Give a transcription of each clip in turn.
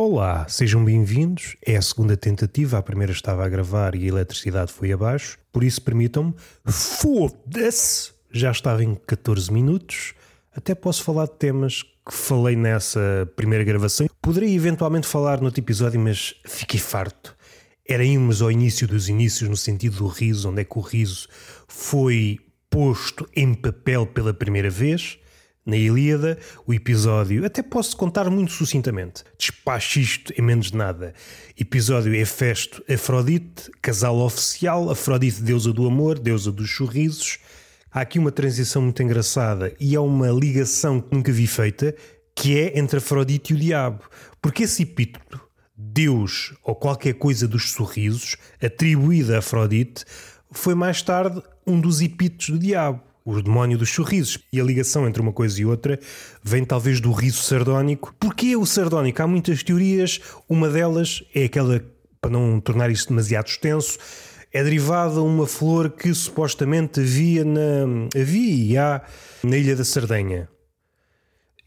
Olá, sejam bem-vindos. É a segunda tentativa, a primeira estava a gravar e a eletricidade foi abaixo, por isso permitam-me. Foda-se! Já estava em 14 minutos. Até posso falar de temas que falei nessa primeira gravação. Poderia eventualmente falar no outro episódio, mas fiquei farto. Era irmos ao início dos inícios, no sentido do riso, onde é que o riso foi posto em papel pela primeira vez na Ilíada, o episódio, até posso contar muito sucintamente, despacho isto em menos de nada. Episódio Hefesto Afrodite, casal oficial, Afrodite deusa do amor, deusa dos sorrisos. Há aqui uma transição muito engraçada e há uma ligação que nunca vi feita, que é entre Afrodite e o diabo. Porque esse epíteto, Deus ou qualquer coisa dos sorrisos, atribuída a Afrodite, foi mais tarde um dos epítetos do diabo o demónio dos sorrisos. E a ligação entre uma coisa e outra vem talvez do riso sardónico. Porquê o sardónico? Há muitas teorias, uma delas é aquela, para não tornar isto demasiado extenso, é derivada uma flor que supostamente havia na havia e há na Ilha da Sardenha.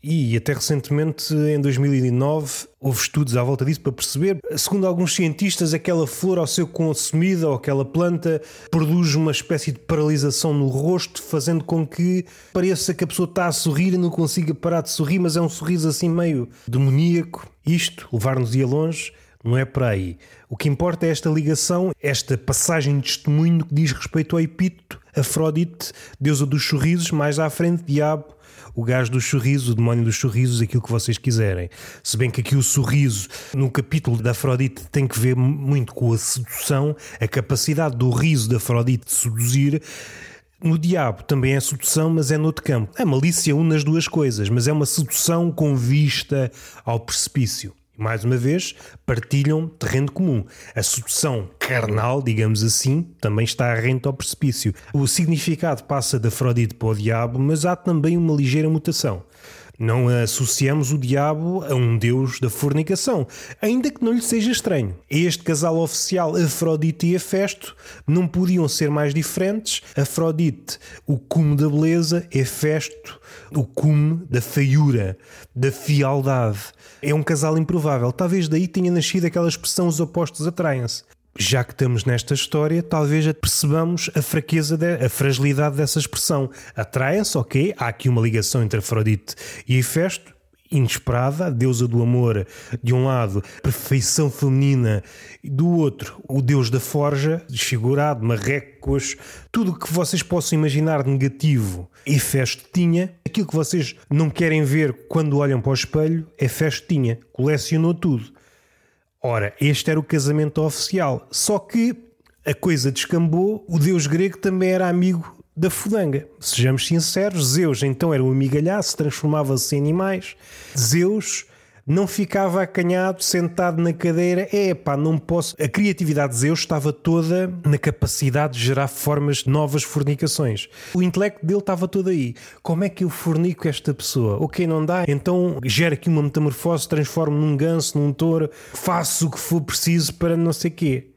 E até recentemente, em 2009, houve estudos à volta disso para perceber, segundo alguns cientistas, aquela flor ao ser consumida ou aquela planta produz uma espécie de paralisação no rosto, fazendo com que pareça que a pessoa está a sorrir e não consiga parar de sorrir, mas é um sorriso assim meio demoníaco. Isto, levar-nos-ia longe, não é para aí. O que importa é esta ligação, esta passagem de testemunho que diz respeito ao epíteto, Afrodite, deusa dos sorrisos, mais à frente, diabo o gajo do sorriso, o demónio dos sorrisos, aquilo que vocês quiserem. Se bem que aqui o sorriso, no capítulo da Afrodite, tem que ver muito com a sedução, a capacidade do riso da Afrodite de seduzir. No diabo também é sedução, mas é no outro campo. A malícia une as duas coisas, mas é uma sedução com vista ao precipício mais uma vez, partilham terreno comum. A sedução carnal, digamos assim, também está rente ao precipício. O significado passa da Afrodite para o diabo, mas há também uma ligeira mutação. Não associamos o diabo a um deus da fornicação, ainda que não lhe seja estranho. Este casal oficial, Afrodite e Hefesto, não podiam ser mais diferentes. Afrodite, o cume da beleza, Hefesto, o cume da feiura, da fialdade. É um casal improvável. Talvez daí tenha nascido aquela expressão os opostos atraem-se já que estamos nesta história, talvez percebamos a fraqueza, de, a fragilidade dessa expressão. Atraem-se, ok, há aqui uma ligação entre Afrodite e Hefesto, inesperada, deusa do amor de um lado, perfeição feminina do outro, o deus da forja, desfigurado, marrecos, tudo o que vocês possam imaginar negativo, Hefesto tinha. Aquilo que vocês não querem ver quando olham para o espelho, Hefesto tinha, colecionou tudo. Ora, este era o casamento oficial. Só que a coisa descambou, o deus grego também era amigo da fudanga. Sejamos sinceros, Zeus então era um amigalhaço, transformava-se em animais. Zeus não ficava acanhado, sentado na cadeira. É pá, não posso. A criatividade de Zeus estava toda na capacidade de gerar formas de novas fornicações. O intelecto dele estava todo aí. Como é que eu fornico esta pessoa? Ok, não dá? Então gera aqui uma metamorfose, transformo num ganso, num touro, faço o que for preciso para não sei quê.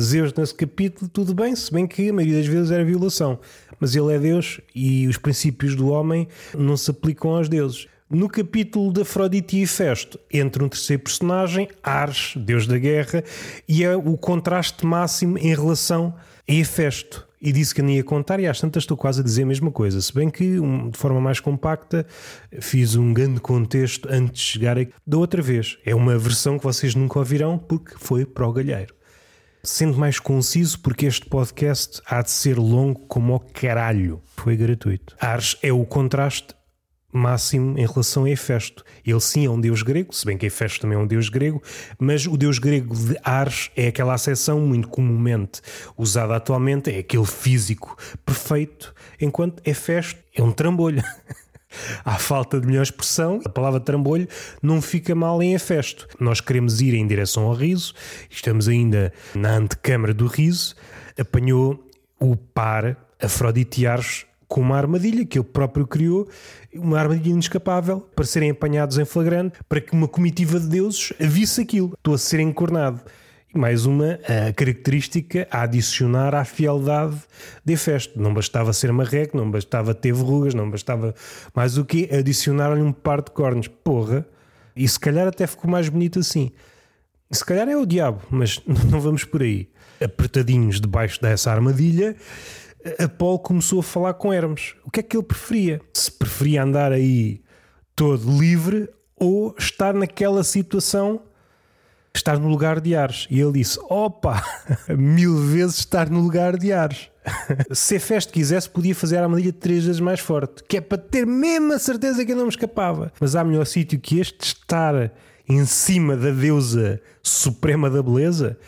Zeus nesse capítulo, tudo bem, se bem que a maioria das vezes era violação. Mas ele é Deus e os princípios do homem não se aplicam aos deuses. No capítulo de Afrodite e Festo, entra um terceiro personagem, Ares, deus da guerra, e é o contraste máximo em relação a Hefesto. E disse que não ia contar, e às tantas estou quase a dizer a mesma coisa. Se bem que, de forma mais compacta, fiz um grande contexto antes de chegar da outra vez. É uma versão que vocês nunca ouvirão porque foi para o galheiro. Sendo mais conciso, porque este podcast há de ser longo como o caralho. Foi gratuito. Ares é o contraste máximo em relação a Hefesto. Ele sim é um deus grego, se bem que Hefesto também é um deus grego, mas o deus grego de Ares é aquela acessão muito comumente usada atualmente, é aquele físico perfeito, enquanto Hefesto é um trambolho. À falta de melhor expressão, a palavra trambolho não fica mal em Hefesto. Nós queremos ir em direção ao riso, estamos ainda na antecâmara do riso, apanhou o par Afrodite Ares com uma armadilha que ele próprio criou, uma armadilha inescapável, para serem apanhados em flagrante, para que uma comitiva de deuses visse aquilo. Estou a ser encornado. E mais uma característica a adicionar à fialdade de Hefesto. Não bastava ser marreco, não bastava ter verrugas, não bastava mais o quê? Adicionar-lhe um par de cornos. Porra, E se calhar até ficou mais bonito assim. Se calhar é o diabo, mas não vamos por aí. Apertadinhos debaixo dessa armadilha, Apolo começou a falar com Hermes. O que é que ele preferia? Se preferia andar aí todo livre ou estar naquela situação, estar no lugar de Ares. E ele disse: Opa, mil vezes estar no lugar de Ares. Se Hefesto quisesse, podia fazer a armadilha três vezes mais forte, que é para ter mesmo a certeza que eu não me escapava. Mas há melhor sítio que este estar em cima da deusa suprema da beleza.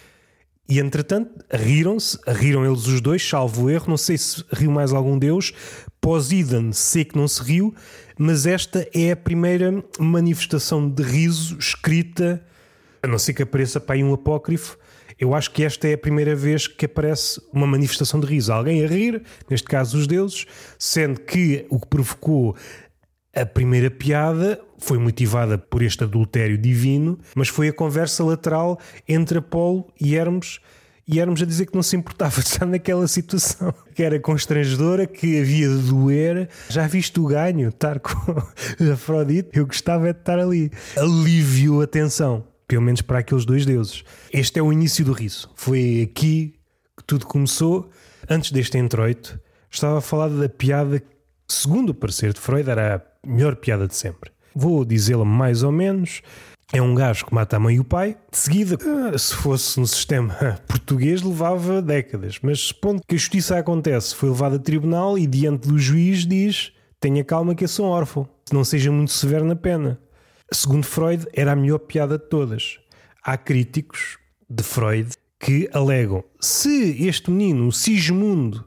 E entretanto, riram-se, riram eles os dois, salvo erro. Não sei se riu mais algum deus. Poseidon, sei que não se riu, mas esta é a primeira manifestação de riso escrita, a não ser que apareça para aí um apócrifo. Eu acho que esta é a primeira vez que aparece uma manifestação de riso. Alguém a rir, neste caso os deuses, sendo que o que provocou a primeira piada foi motivada por este adultério divino, mas foi a conversa lateral entre Apolo e Hermes. E Hermes a dizer que não se importava de estar naquela situação, que era constrangedora, que havia de doer. Já viste o ganho, estar com Afrodite? Eu gostava de estar ali. Alívio a tensão, pelo menos para aqueles dois deuses. Este é o início do riso. Foi aqui que tudo começou. Antes deste introito, estava a falar da piada que, segundo o parecer de Freud, era a melhor piada de sempre. Vou dizê-la mais ou menos. É um gajo que mata a mãe e o pai. De seguida, ah, se fosse no sistema português, levava décadas. Mas supondo que a justiça acontece, foi levado a tribunal e diante do juiz diz: tenha calma que eu sou órfão, não seja muito severo na pena. Segundo Freud, era a melhor piada de todas. Há críticos de Freud que alegam: se este menino, o Sigismundo,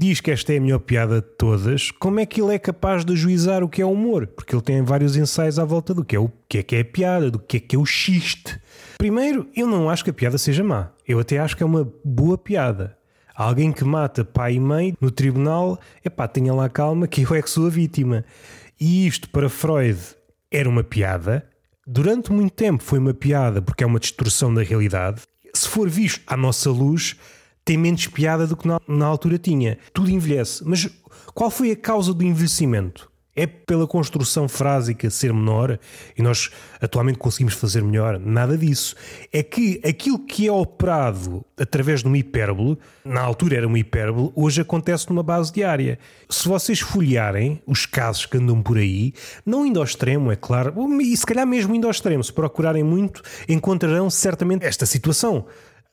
diz que esta é a melhor piada de todas, como é que ele é capaz de ajuizar o que é humor? Porque ele tem vários ensaios à volta do que é o que é que é piada, do que é que é o xiste. Primeiro, eu não acho que a piada seja má. Eu até acho que é uma boa piada. Alguém que mata pai e mãe no tribunal, epá, tenha lá calma que eu é que sou a vítima. E isto para Freud era uma piada. Durante muito tempo foi uma piada porque é uma distorção da realidade. Se for visto à nossa luz, tem menos piada do que na, na altura tinha. Tudo envelhece. Mas qual foi a causa do envelhecimento? É pela construção frásica ser menor e nós atualmente conseguimos fazer melhor? Nada disso. É que aquilo que é operado através de uma hipérbole, na altura era uma hipérbole, hoje acontece numa base diária. Se vocês folhearem os casos que andam por aí, não indo ao extremo, é claro, e se calhar mesmo indo ao extremo, se procurarem muito, encontrarão certamente esta situação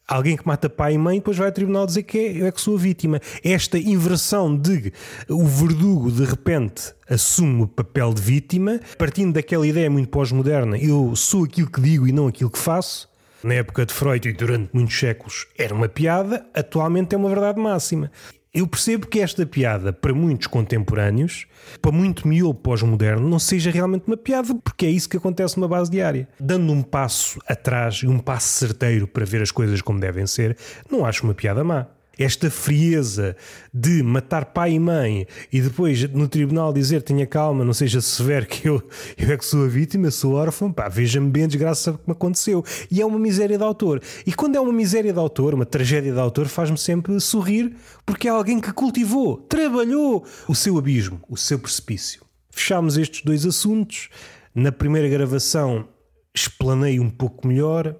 alguém que mata pai e mãe depois vai ao tribunal dizer que é, é que sou a vítima. Esta inversão de o verdugo de repente assume o papel de vítima, partindo daquela ideia muito pós-moderna, eu sou aquilo que digo e não aquilo que faço. Na época de Freud e durante muitos séculos era uma piada, atualmente é uma verdade máxima. Eu percebo que esta piada, para muitos contemporâneos, para muito miolo pós-moderno, não seja realmente uma piada, porque é isso que acontece numa base diária. Dando um passo atrás e um passo certeiro para ver as coisas como devem ser, não acho uma piada má esta frieza de matar pai e mãe e depois no tribunal dizer tenha calma, não seja severo que eu, eu é que sou a vítima, sou órfão, pá, veja-me bem a desgraça que me aconteceu. E é uma miséria de autor. E quando é uma miséria de autor, uma tragédia de autor, faz-me sempre sorrir porque é alguém que cultivou, trabalhou o seu abismo, o seu precipício. Fechámos estes dois assuntos. Na primeira gravação explanei um pouco melhor,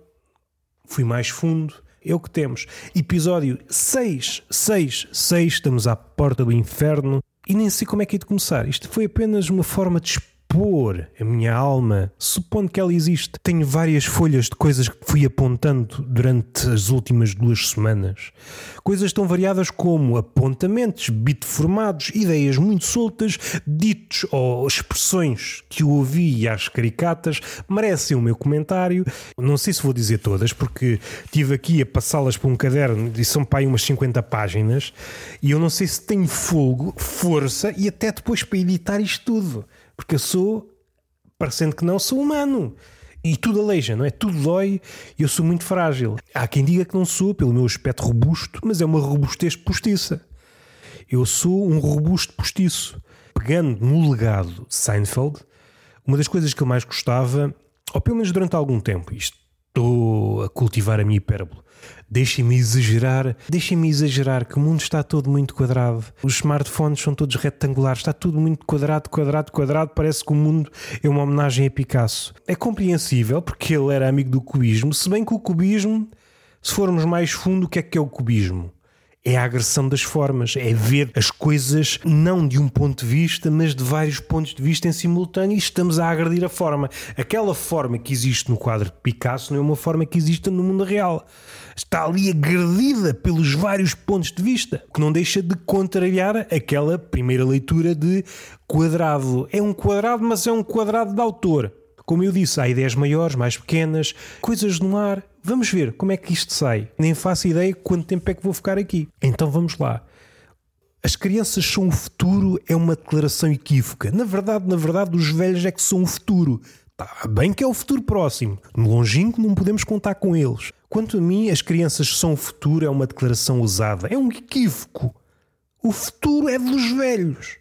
fui mais fundo é o que temos. Episódio 6, 6, 6, estamos à porta do inferno e nem sei como é que é de começar. Isto foi apenas uma forma de expor a minha alma, supondo que ela existe. Tenho várias folhas de coisas que fui apontando durante as últimas duas semanas. Coisas tão variadas como apontamentos, bitformados, ideias muito soltas, ditos ou expressões que eu ouvi às caricatas, merecem o meu comentário. Não sei se vou dizer todas, porque tive aqui a passá-las para um caderno e são para aí umas 50 páginas, e eu não sei se tenho fogo, força e até depois para editar isto tudo. Porque eu sou, parecendo que não, sou humano. E tudo aleija, não é? Tudo dói e eu sou muito frágil. Há quem diga que não sou, pelo meu aspecto robusto, mas é uma robustez postiça. Eu sou um robusto postiço. Pegando no legado de Seinfeld, uma das coisas que eu mais gostava, ou pelo menos durante algum tempo, isto Estou a cultivar a minha hipérbole. Deixem-me exagerar, deixem-me exagerar que o mundo está todo muito quadrado. Os smartphones são todos retangulares, está tudo muito quadrado, quadrado, quadrado. Parece que o mundo é uma homenagem a Picasso. É compreensível porque ele era amigo do cubismo, se bem que o cubismo, se formos mais fundo, o que é que é o cubismo? é a agressão das formas, é ver as coisas não de um ponto de vista, mas de vários pontos de vista em simultâneo e estamos a agredir a forma. Aquela forma que existe no quadro de Picasso não é uma forma que existe no mundo real. Está ali agredida pelos vários pontos de vista, que não deixa de contrariar aquela primeira leitura de quadrado. É um quadrado, mas é um quadrado de autor. Como eu disse, há ideias maiores, mais pequenas, coisas no ar. Vamos ver como é que isto sai. Nem faço ideia quanto tempo é que vou ficar aqui. Então vamos lá. As crianças são o futuro é uma declaração equívoca. Na verdade, na verdade, os velhos é que são o futuro. Está bem que é o futuro próximo. No longínquo não podemos contar com eles. Quanto a mim, as crianças são o futuro é uma declaração usada. É um equívoco. O futuro é dos velhos.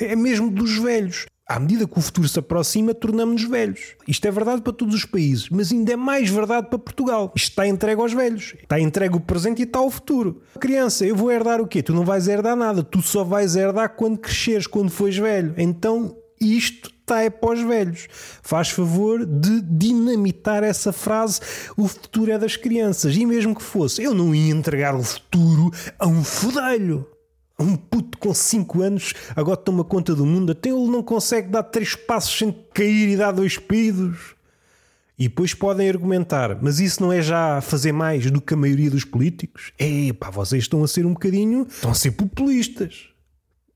É mesmo dos velhos à medida que o futuro se aproxima, tornamos-nos velhos. Isto é verdade para todos os países, mas ainda é mais verdade para Portugal. Isto está entregue aos velhos. Está entregue o presente e está o futuro. Criança, eu vou herdar o quê? Tu não vais herdar nada. Tu só vais herdar quando cresceres, quando fores velho. Então isto está é para os velhos. Faz favor de dinamitar essa frase: o futuro é das crianças. E mesmo que fosse, eu não ia entregar o futuro a um fudelho. Um puto com 5 anos agora toma conta do mundo, até ele não consegue dar três passos sem cair e dar dois pedidos. E depois podem argumentar, mas isso não é já fazer mais do que a maioria dos políticos? É, pá, vocês estão a ser um bocadinho. estão a ser populistas.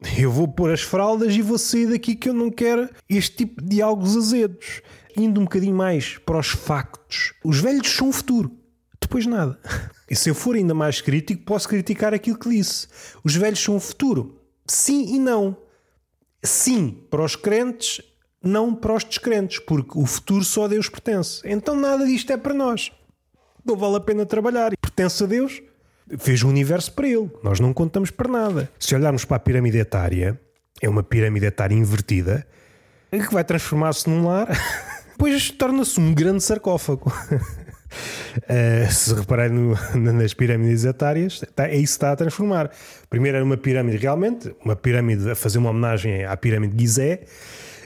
Eu vou pôr as fraldas e vou sair daqui que eu não quero este tipo de diálogos azedos. Indo um bocadinho mais para os factos. Os velhos são o futuro. Depois nada. E se eu for ainda mais crítico, posso criticar aquilo que disse. Os velhos são o futuro. Sim e não. Sim para os crentes, não para os descrentes, porque o futuro só a Deus pertence. Então nada disto é para nós. Não vale a pena trabalhar. Pertence a Deus, fez o universo para ele. Nós não contamos para nada. Se olharmos para a pirâmide etária, é uma pirâmide etária invertida que vai transformar-se num lar, depois torna-se um grande sarcófago. Uh, se repararem no, nas pirâmides etárias, tá, é isso que está a transformar. Primeiro era uma pirâmide realmente, uma pirâmide a fazer uma homenagem à pirâmide de Gizé,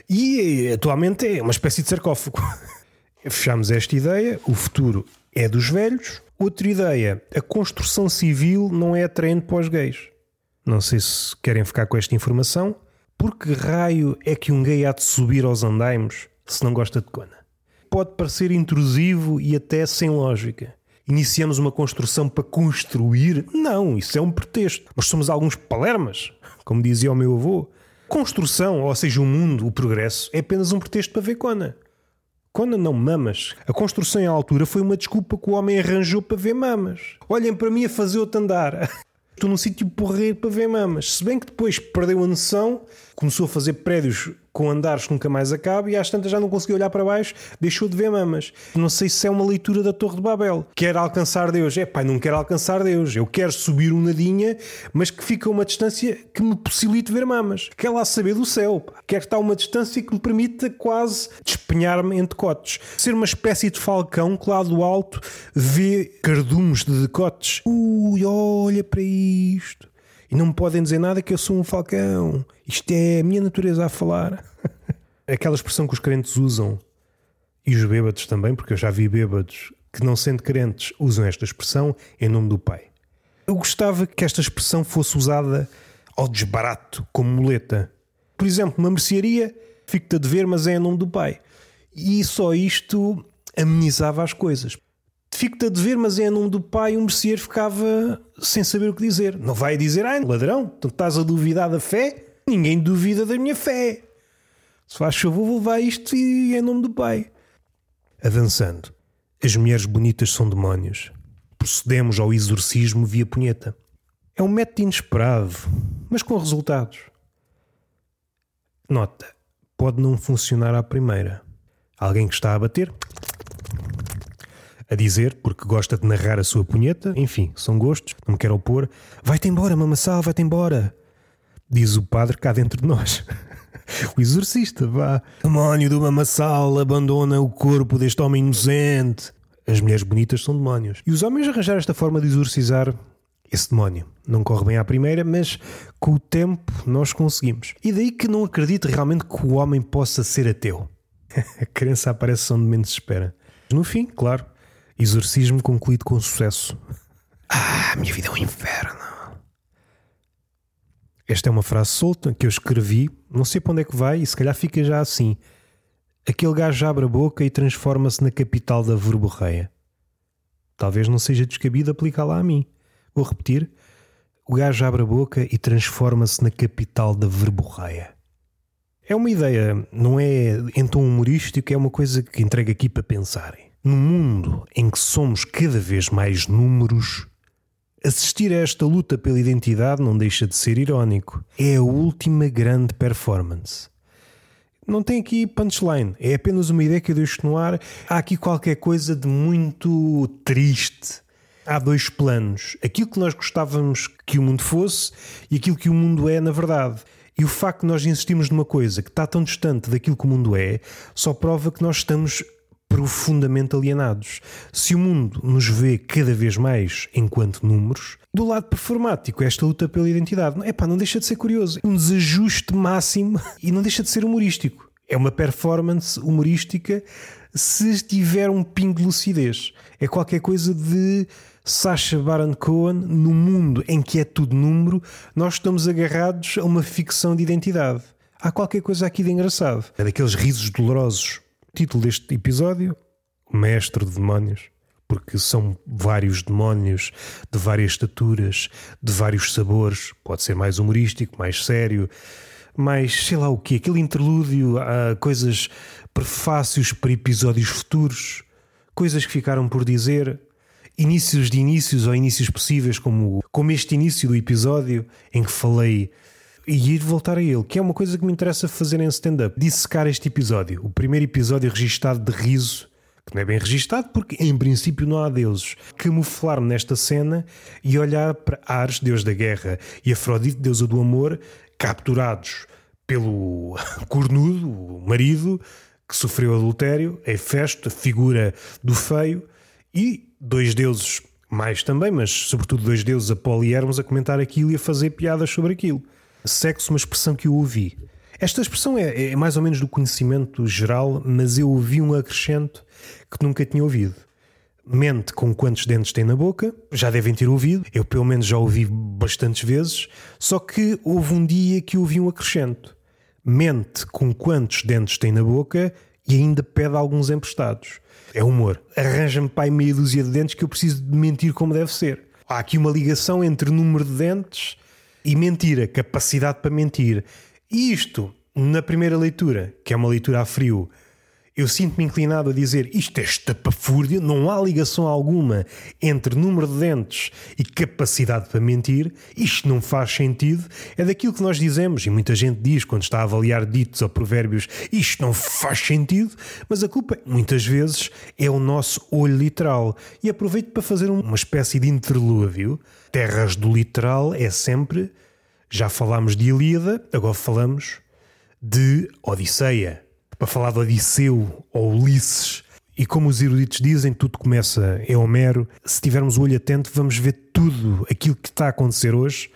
e atualmente é uma espécie de sarcófago. Fechamos esta ideia, o futuro é dos velhos. Outra ideia, a construção civil não é atraente para os gays. Não sei se querem ficar com esta informação. Por que raio é que um gay há de subir aos andaimes se não gosta de cona? pode parecer intrusivo e até sem lógica. Iniciamos uma construção para construir? Não, isso é um pretexto. Mas somos alguns palermas, como dizia o meu avô. Construção, ou seja, o mundo, o progresso, é apenas um pretexto para ver Cona. Cona não mamas. A construção em altura foi uma desculpa que o homem arranjou para ver mamas. Olhem para mim a fazer outro andar. Estou num sítio porreiro para ver mamas. Se bem que depois perdeu a noção, começou a fazer prédios com andares que nunca mais acaba e às tantas já não conseguiu olhar para baixo, deixou de ver mamas. Não sei se é uma leitura da Torre de Babel. Quer alcançar Deus. É pai, não quero alcançar Deus. Eu quero subir um nadinha, mas que fica a uma distância que me possibilite ver mamas. Quer lá saber do céu. Quer estar a uma distância que me permita quase despenhar-me em decotes. Ser uma espécie de falcão que lá do alto vê cardumes de decotes. Ui, olha para isto. E não me podem dizer nada que eu sou um falcão. Isto é a minha natureza a falar. Aquela expressão que os crentes usam, e os bêbados também, porque eu já vi bêbados que, não sendo crentes, usam esta expressão em nome do Pai. Eu gostava que esta expressão fosse usada ao desbarato, como muleta. Por exemplo, uma mercearia, fico-te a dever, mas é em nome do Pai. E só isto amenizava as coisas fico-te a dever, mas em nome do pai, o merceeiro ficava sem saber o que dizer. Não vai dizer, ai, ladrão, tu estás a duvidar da fé? Ninguém duvida da minha fé. Se faz favor, vou levar isto e em nome do pai. Avançando. As mulheres bonitas são demónios. Procedemos ao exorcismo via punheta. É um método inesperado, mas com resultados. Nota: pode não funcionar à primeira. Alguém que está a bater a dizer, porque gosta de narrar a sua punheta, enfim, são gostos, não me quero opor. Vai-te embora, mamassal, vai-te embora. Diz o padre cá dentro de nós. o exorcista, vá. Demónio do mamassal abandona o corpo deste homem inocente. as mulheres bonitas são demónios. E os homens arranjaram esta forma de exorcizar esse demónio. Não corre bem à primeira, mas com o tempo nós conseguimos. E daí que não acredito realmente que o homem possa ser ateu. a crença aparece onde menos se espera. No fim, claro, exorcismo concluído com sucesso. Ah, minha vida é um inferno. Esta é uma frase solta que eu escrevi, não sei para onde é que vai e se calhar fica já assim. Aquele gajo abre a boca e transforma-se na capital da verborreia. Talvez não seja descabido aplicá-la a mim. Vou repetir. O gajo abre a boca e transforma-se na capital da verborreia. É uma ideia, não é em tom humorístico, é uma coisa que entrega aqui para pensarem. No mundo em que somos cada vez mais números, assistir a esta luta pela identidade não deixa de ser irónico. É a última grande performance. Não tem aqui punchline, é apenas uma ideia que eu deixo no ar. Há aqui qualquer coisa de muito triste há dois planos: aquilo que nós gostávamos que o mundo fosse e aquilo que o mundo é na verdade. E o facto de nós insistirmos numa coisa que está tão distante daquilo que o mundo é, só prova que nós estamos profundamente alienados. Se o mundo nos vê cada vez mais enquanto números, do lado performático, esta luta pela identidade, é pá, não deixa de ser curioso. Um desajuste máximo e não deixa de ser humorístico. É uma performance humorística se tiver um pingo de lucidez. É qualquer coisa de Sacha Baron Cohen, no mundo em que é tudo número, nós estamos agarrados a uma ficção de identidade. Há qualquer coisa aqui de engraçado. É daqueles risos dolorosos. Título deste episódio: Mestre de Demónios. Porque são vários demónios de várias estaturas, de vários sabores. Pode ser mais humorístico, mais sério, mais sei lá o que. Aquele interlúdio, há coisas, prefácios para episódios futuros, coisas que ficaram por dizer inícios de inícios ou inícios possíveis, como, como este início do episódio em que falei e ir voltar a ele, que é uma coisa que me interessa fazer em stand-up. Dissecar este episódio, o primeiro episódio registado de riso, que não é bem registado porque em princípio não há deuses. Camuflar-me nesta cena e olhar para Ares, deus da guerra, e Afrodite, deusa do amor, capturados pelo cornudo, o marido, que sofreu adultério, é Festo, figura do feio, e dois deuses mais também, mas sobretudo dois deuses, Apolo e Hermes, a comentar aquilo e a fazer piadas sobre aquilo. Sexo, uma expressão que eu ouvi. Esta expressão é, é mais ou menos do conhecimento geral, mas eu ouvi um acrescento que nunca tinha ouvido. Mente com quantos dentes tem na boca, já devem ter ouvido, eu pelo menos já ouvi bastantes vezes, só que houve um dia que ouvi um acrescento. Mente com quantos dentes tem na boca e ainda pede alguns emprestados. É humor. Arranja-me pai meia dúzia de dentes que eu preciso de mentir como deve ser. Há aqui uma ligação entre número de dentes e mentira, capacidade para mentir. E isto, na primeira leitura, que é uma leitura a frio, eu sinto-me inclinado a dizer isto é estapafúrdia, não há ligação alguma entre número de dentes e capacidade para mentir, isto não faz sentido. É daquilo que nós dizemos, e muita gente diz quando está a avaliar ditos ou provérbios, isto não faz sentido, mas a culpa, muitas vezes, é o nosso olho literal. E aproveito para fazer uma espécie de interlúdio. Terras do literal é sempre. Já falámos de Ilíada, agora falamos de Odisseia para falar de Odisseu ou Ulisses. E como os eruditos dizem, tudo começa em Homero. Se tivermos o olho atento, vamos ver tudo aquilo que está a acontecer hoje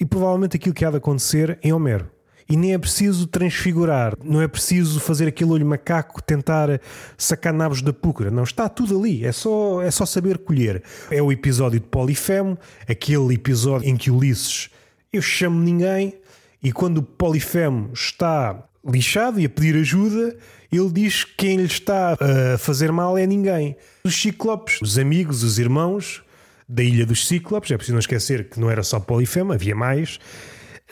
e provavelmente aquilo que há de acontecer em Homero. E nem é preciso transfigurar, não é preciso fazer aquele olho macaco, tentar sacar nabos da púcara. Não, está tudo ali, é só, é só saber colher. É o episódio de Polifemo, aquele episódio em que Ulisses eu chamo ninguém, e quando Polifemo está lixado e a pedir ajuda, ele diz que quem lhe está a fazer mal é ninguém. Os ciclopes, os amigos, os irmãos da Ilha dos Cíclopes, é preciso não esquecer que não era só Polifema, havia mais,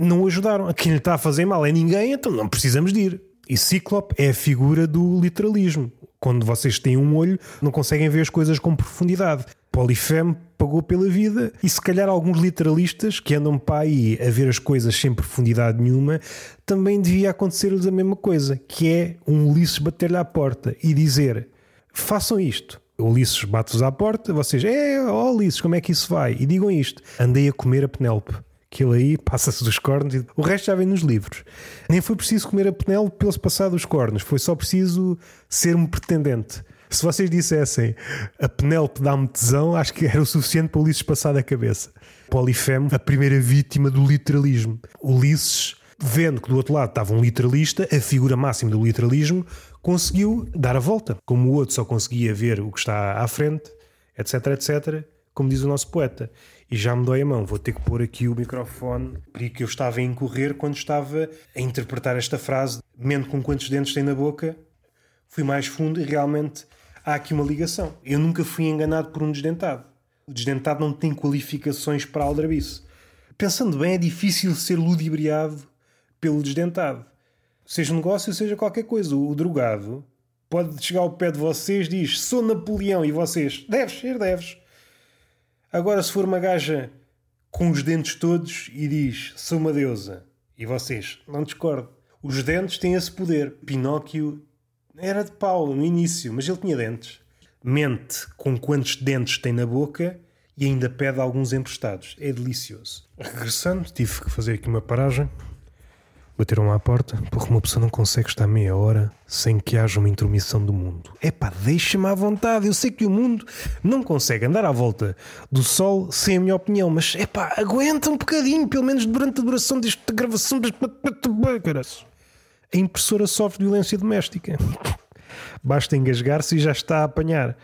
não ajudaram. A quem lhe está a fazer mal é ninguém, então não precisamos de ir. E Cíclope é a figura do literalismo. Quando vocês têm um olho, não conseguem ver as coisas com profundidade. Polifemo pagou pela vida e se calhar alguns literalistas que andam para aí a ver as coisas sem profundidade nenhuma também devia acontecer-lhes a mesma coisa, que é um Ulisses bater-lhe à porta e dizer façam isto. O Ulisses bate-vos à porta, vocês, é, ó Ulisses, como é que isso vai? E digam isto, andei a comer a Penélope. Aquilo aí passa-se dos cornos e o resto já vem nos livros. Nem foi preciso comer a Penélope pelo passar dos cornos, foi só preciso ser um pretendente. Se vocês dissessem a Penélope dá-me tesão, acho que era o suficiente para Ulisses passar da cabeça. Polifemo, a primeira vítima do literalismo. Ulisses, vendo que do outro lado estava um literalista, a figura máxima do literalismo, conseguiu dar a volta. Como o outro só conseguia ver o que está à frente, etc, etc, como diz o nosso poeta. E já me dói a mão, vou ter que pôr aqui o microfone, porque eu estava a incorrer quando estava a interpretar esta frase, mente com quantos dentes tem na boca, fui mais fundo e realmente há aqui uma ligação. Eu nunca fui enganado por um desdentado. O desdentado não tem qualificações para aldrabice. Pensando bem, é difícil ser ludibriado pelo desdentado. Seja um negócio, seja qualquer coisa. O drogado pode chegar ao pé de vocês diz: Sou Napoleão, e vocês, deves ser, deves. Agora, se for uma gaja com os dentes todos e diz: Sou uma deusa, e vocês, não discordo. Os dentes têm esse poder. Pinóquio era de pau no início, mas ele tinha dentes. Mente com quantos dentes tem na boca e ainda pede alguns emprestados. É delicioso. Regressando, tive que fazer aqui uma paragem Bateram à porta porque uma pessoa não consegue estar meia hora sem que haja uma intromissão do mundo. Epá, deixa-me à vontade. Eu sei que o mundo não consegue andar à volta do sol sem a minha opinião, mas epá, aguenta um bocadinho, pelo menos durante a duração desta gravação. A impressora sofre violência doméstica. Basta engasgar-se e já está a apanhar.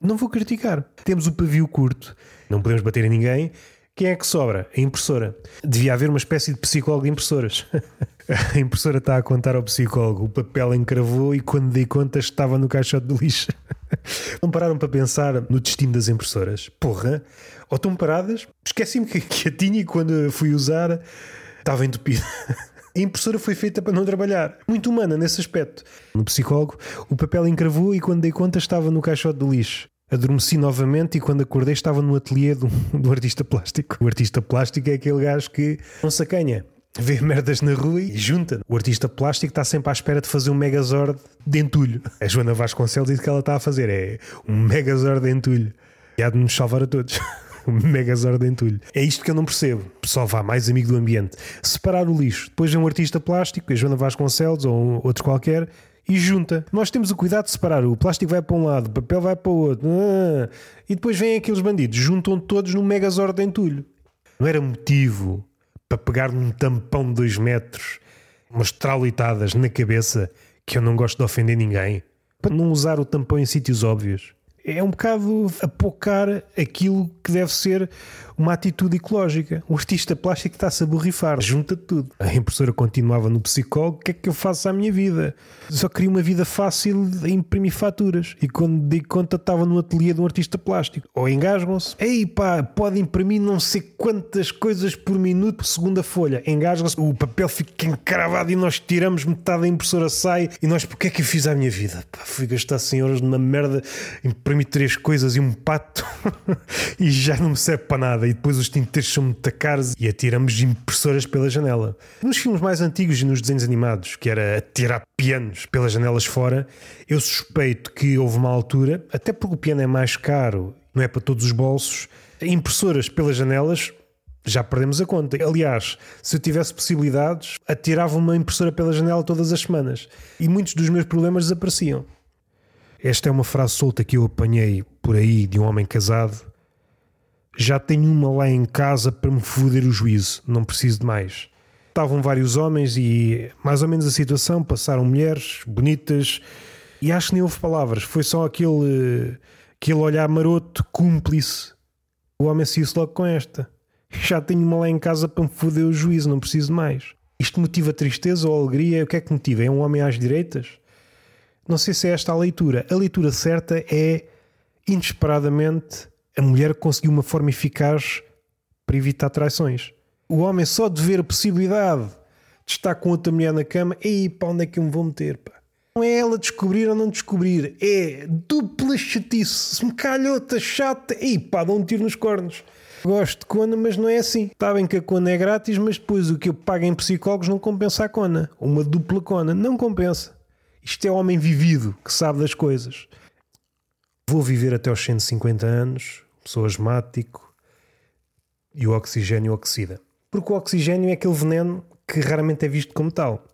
Não vou criticar. Temos o pavio curto, não podemos bater em ninguém quem é que sobra? A impressora. Devia haver uma espécie de psicólogo de impressoras. a impressora está a contar ao psicólogo. O papel encravou e quando dei conta estava no caixote do lixo. não pararam para pensar no destino das impressoras? Porra! Ou estão paradas? Esqueci-me que, que a tinha e quando fui usar estava entupida. A impressora foi feita para não trabalhar. Muito humana nesse aspecto. No psicólogo, o papel encravou e quando dei conta estava no caixote do lixo. Adormeci novamente e quando acordei estava no ateliê do, do artista plástico. O artista plástico é aquele gajo que não sacanha. Vê merdas na rua e junta. O artista plástico está sempre à espera de fazer um megazord de entulho. A Joana Vasconcelos diz que ela está a fazer é um megazord de entulho. E há de nos salvar a todos. um megazord de entulho. É isto que eu não percebo. Pessoal, vá, mais amigo do ambiente. Separar o lixo. Depois é um artista plástico, a Joana Vasconcelos ou outro qualquer, e junta. Nós temos o cuidado de separar. O plástico vai para um lado, o papel vai para o outro. Ah, e depois vêm aqueles bandidos, juntam todos num megazord de entulho. Não era motivo para pegar num tampão de dois metros, umas tralitadas na cabeça, que eu não gosto de ofender ninguém, para não usar o tampão em sítios óbvios. É um bocado apocar aquilo que deve ser uma atitude ecológica. O artista plástico está-se a borrifar, junta tudo. A impressora continuava no psicólogo: o que é que eu faço à minha vida? Só queria uma vida fácil de imprimir faturas. E quando dei conta, estava no ateliê de um artista plástico. Ou engasgam-se: ei pá, pode imprimir não sei quantas coisas por minuto, segunda folha. Engasgam-se, o papel fica encravado e nós tiramos metade da impressora, sai. E nós, porque é que eu fiz à minha vida? Pá, fui gastar 100 euros numa merda, imprimi três coisas e um pato e já não me serve para nada e depois os tinteiros são muito caros e atiramos impressoras pela janela. Nos filmes mais antigos e nos desenhos animados, que era atirar pianos pelas janelas fora, eu suspeito que houve uma altura, até porque o piano é mais caro, não é para todos os bolsos, impressoras pelas janelas já perdemos a conta. Aliás, se eu tivesse possibilidades, atirava uma impressora pela janela todas as semanas e muitos dos meus problemas desapareciam. Esta é uma frase solta que eu apanhei por aí de um homem casado já tenho uma lá em casa para me foder o juízo, não preciso de mais. Estavam vários homens e mais ou menos a situação, passaram mulheres bonitas e acho que nem houve palavras, foi só aquele, aquele olhar maroto, cúmplice. O homem se logo com esta. Já tenho uma lá em casa para me foder o juízo, não preciso de mais. Isto motiva tristeza ou alegria? O que é que motiva? É um homem às direitas? Não sei se é esta a leitura. A leitura certa é inesperadamente a mulher conseguiu uma forma eficaz para evitar traições. O homem só de ver a possibilidade de estar com outra mulher na cama, ei, para onde é que eu me vou meter? Pá? Não é ela descobrir ou não descobrir, é dupla chatice. Se me calha outra chata, ei, pá, dá um tiro nos cornos. Gosto de cona, mas não é assim. Está bem que a cona é grátis, mas depois o que eu pago em psicólogos não compensa a cona. Uma dupla cona, não compensa. Isto é homem vivido, que sabe das coisas. Vou viver até aos 150 anos, sou asmático e o oxigênio oxida. Porque o oxigênio é aquele veneno que raramente é visto como tal.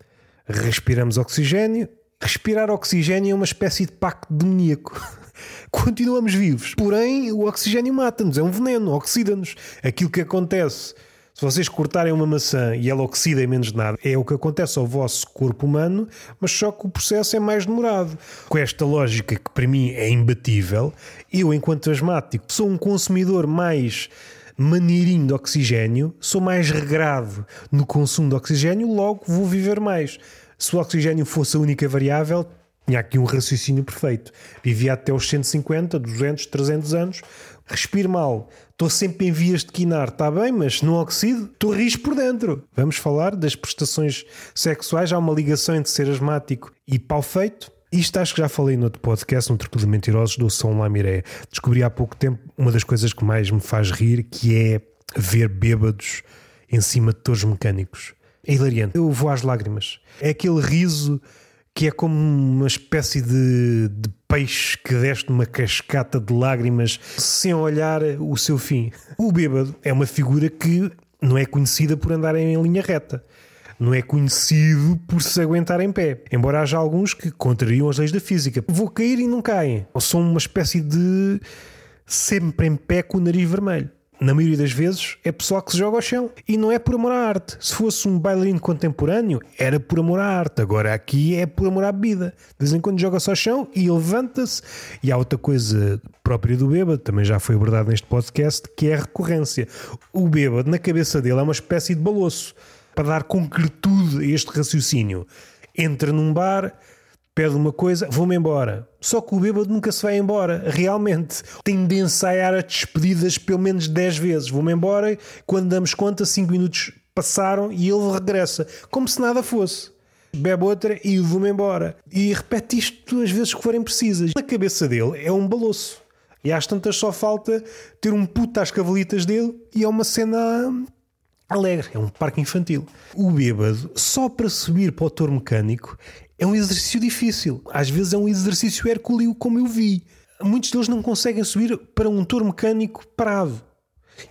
Respiramos oxigênio respirar oxigênio é uma espécie de pacto demoníaco. Continuamos vivos, porém o oxigênio mata-nos, é um veneno, oxida-nos. Aquilo que acontece se vocês cortarem uma maçã e ela oxida em menos de nada, é o que acontece ao vosso corpo humano, mas só que o processo é mais demorado. Com esta lógica que para mim é imbatível, eu, enquanto asmático, sou um consumidor mais maneirinho de oxigênio, sou mais regrado no consumo de oxigênio, logo vou viver mais. Se o oxigênio fosse a única variável, tinha aqui um raciocínio perfeito. Vivia até os 150, 200, 300 anos, respiro mal, estou sempre em vias de quinar, está bem, mas não oxido, estou risco por dentro. Vamos falar das prestações sexuais. Há uma ligação entre ser asmático e pau feito. Isto acho que já falei no outro podcast, no Tripulo de Mentirosos, do São Lamiré. Descobri há pouco tempo uma das coisas que mais me faz rir, que é ver bêbados em cima de touros mecânicos. É hilariante. Eu vou às lágrimas. É aquele riso que é como uma espécie de, de peixe que desce numa cascata de lágrimas sem olhar o seu fim. O bêbado é uma figura que não é conhecida por andar em linha reta. Não é conhecido por se aguentar em pé. Embora haja alguns que contrariam as leis da física. Vou cair e não caem. Ou são uma espécie de sempre em pé com o nariz vermelho na maioria das vezes, é pessoal que se joga ao chão. E não é por amor à arte. Se fosse um bailarino contemporâneo, era por amor à arte. Agora aqui é por amor à bebida. De vez em quando joga-se ao chão e levanta-se. E há outra coisa própria do bêbado, também já foi abordado neste podcast, que é a recorrência. O bêbado, na cabeça dele, é uma espécie de baloço para dar concretude a este raciocínio. Entra num bar pede uma coisa, vou-me embora. Só que o bêbado nunca se vai embora, realmente. Tem de ensaiar as despedidas pelo menos 10 vezes. Vou-me embora, quando damos conta, 5 minutos passaram e ele regressa, como se nada fosse. Bebe outra e vou-me embora. E repete isto as vezes que forem precisas. Na cabeça dele é um baloço. E às tantas só falta ter um puto às cavalitas dele e é uma cena alegre, é um parque infantil. O bêbado, só para subir para o touro mecânico, é um exercício difícil. Às vezes é um exercício hercúleo, como eu vi. Muitos deles não conseguem subir para um touro mecânico parado.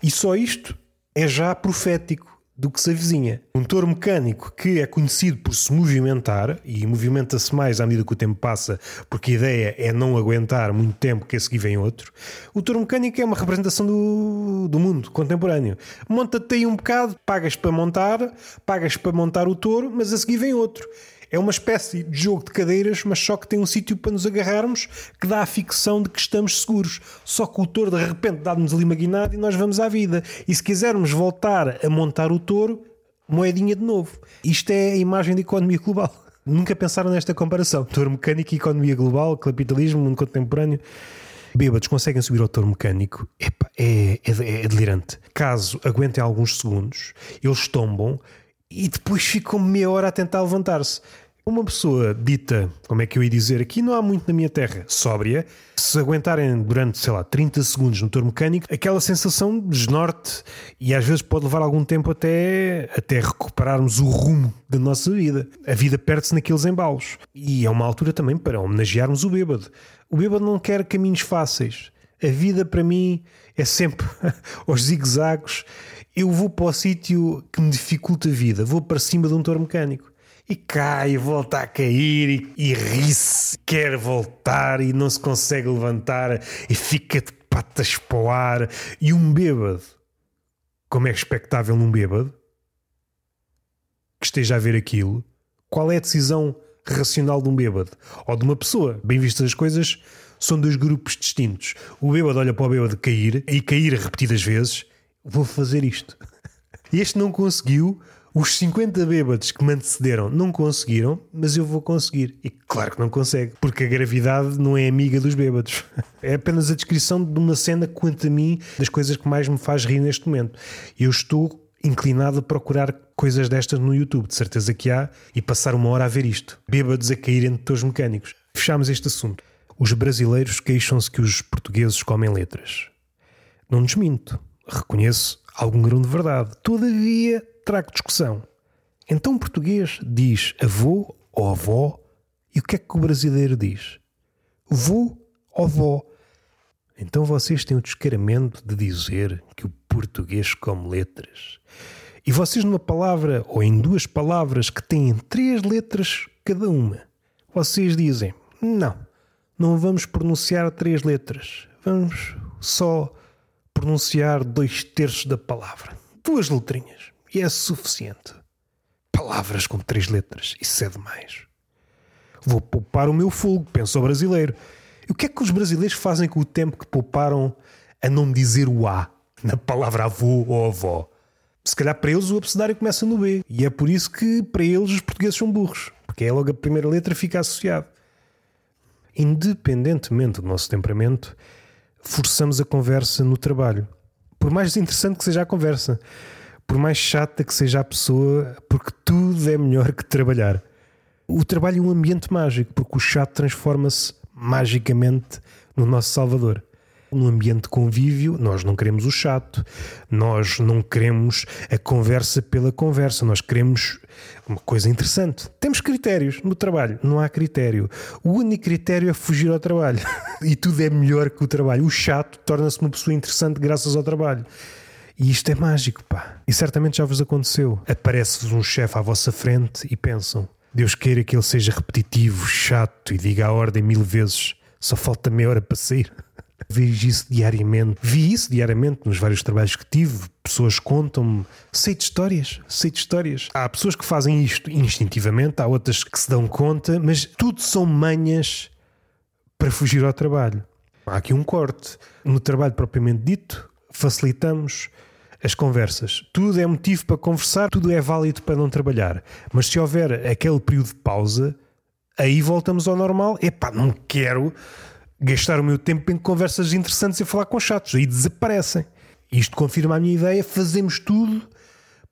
E só isto é já profético do que se avizinha. Um touro mecânico que é conhecido por se movimentar e movimenta-se mais à medida que o tempo passa, porque a ideia é não aguentar muito tempo que a seguir vem outro. O touro mecânico é uma representação do, do mundo contemporâneo. Monta-te aí um bocado, pagas para montar, pagas para montar o touro, mas a seguir vem outro. É uma espécie de jogo de cadeiras, mas só que tem um sítio para nos agarrarmos que dá a ficção de que estamos seguros. Só que o touro de repente dá-nos ali uma guinada e nós vamos à vida. E se quisermos voltar a montar o touro, moedinha de novo. Isto é a imagem da economia global. Nunca pensaram nesta comparação. Touro mecânico e economia global, capitalismo, mundo contemporâneo. Bêbados conseguem subir ao touro mecânico. Epa, é, é, é delirante. Caso aguentem alguns segundos, eles tombam e depois ficam meia hora a tentar levantar-se. Uma pessoa dita, como é que eu ia dizer, aqui não há muito na minha terra, sóbria, se aguentarem durante, sei lá, 30 segundos no motor mecânico, aquela sensação de desnorte e às vezes pode levar algum tempo até, até recuperarmos o rumo da nossa vida. A vida perde-se naqueles embalos. E é uma altura também para homenagearmos o bêbado. O bêbado não quer caminhos fáceis. A vida para mim é sempre aos zigue-zagos. Eu vou para o sítio que me dificulta a vida, vou para cima de um touro mecânico e cai, volta a cair e, e ri-se, quer voltar e não se consegue levantar e fica de patas para o ar. E um bêbado, como é expectável num bêbado que esteja a ver aquilo, qual é a decisão racional de um bêbado ou de uma pessoa? Bem vistas as coisas, são dois grupos distintos. O bêbado olha para o bêbado cair e cair repetidas vezes. Vou fazer isto. Este não conseguiu os 50 bêbados que me antecederam não conseguiram, mas eu vou conseguir. E claro que não consegue, porque a gravidade não é amiga dos bêbados. É apenas a descrição de uma cena, quanto a mim, das coisas que mais me faz rir neste momento. Eu estou inclinado a procurar coisas destas no YouTube, de certeza que há, e passar uma hora a ver isto. Bêbados a cair entre todos mecânicos. Fechamos este assunto. Os brasileiros queixam-se que os portugueses comem letras. Não desminto. Reconheço algum grão de verdade. Todavia, trago discussão. Então o português diz avô ou avó e o que é que o brasileiro diz? Vô ou vó? Então vocês têm o descaramento de dizer que o português come letras. E vocês numa palavra ou em duas palavras que têm três letras cada uma, Vocês dizem: não, não vamos pronunciar três letras, vamos só pronunciar dois terços da palavra. Duas letrinhas. E é suficiente. Palavras com três letras, isso é demais. Vou poupar o meu fogo, pensa o brasileiro. E o que é que os brasileiros fazem com o tempo que pouparam a não dizer o A na palavra avô ou avó? Se calhar para eles o abecedário começa no B. E é por isso que para eles os portugueses são burros. Porque é logo a primeira letra fica associada. Independentemente do nosso temperamento, forçamos a conversa no trabalho. Por mais interessante que seja a conversa, por mais chata que seja a pessoa, porque tudo é melhor que trabalhar. O trabalho é um ambiente mágico, porque o chato transforma-se magicamente no nosso salvador num ambiente de convívio, nós não queremos o chato, nós não queremos a conversa pela conversa, nós queremos uma coisa interessante. Temos critérios no trabalho, não há critério. O único critério é fugir ao trabalho. e tudo é melhor que o trabalho. O chato torna-se uma pessoa interessante graças ao trabalho. E isto é mágico, pá. E certamente já vos aconteceu. Aparece-vos um chefe à vossa frente e pensam: Deus queira que ele seja repetitivo, chato e diga a ordem mil vezes. Só falta meia hora para sair. Vejo isso diariamente. Vi isso diariamente nos vários trabalhos que tive. Pessoas contam-me. Sei de histórias, sei de histórias. Há pessoas que fazem isto instintivamente, há outras que se dão conta, mas tudo são manhas para fugir ao trabalho. Há aqui um corte. No trabalho propriamente dito, facilitamos as conversas. Tudo é motivo para conversar, tudo é válido para não trabalhar. Mas se houver aquele período de pausa, aí voltamos ao normal. Epá, não quero gastar o meu tempo em conversas interessantes e falar com chatos. Aí desaparecem. Isto confirma a minha ideia. Fazemos tudo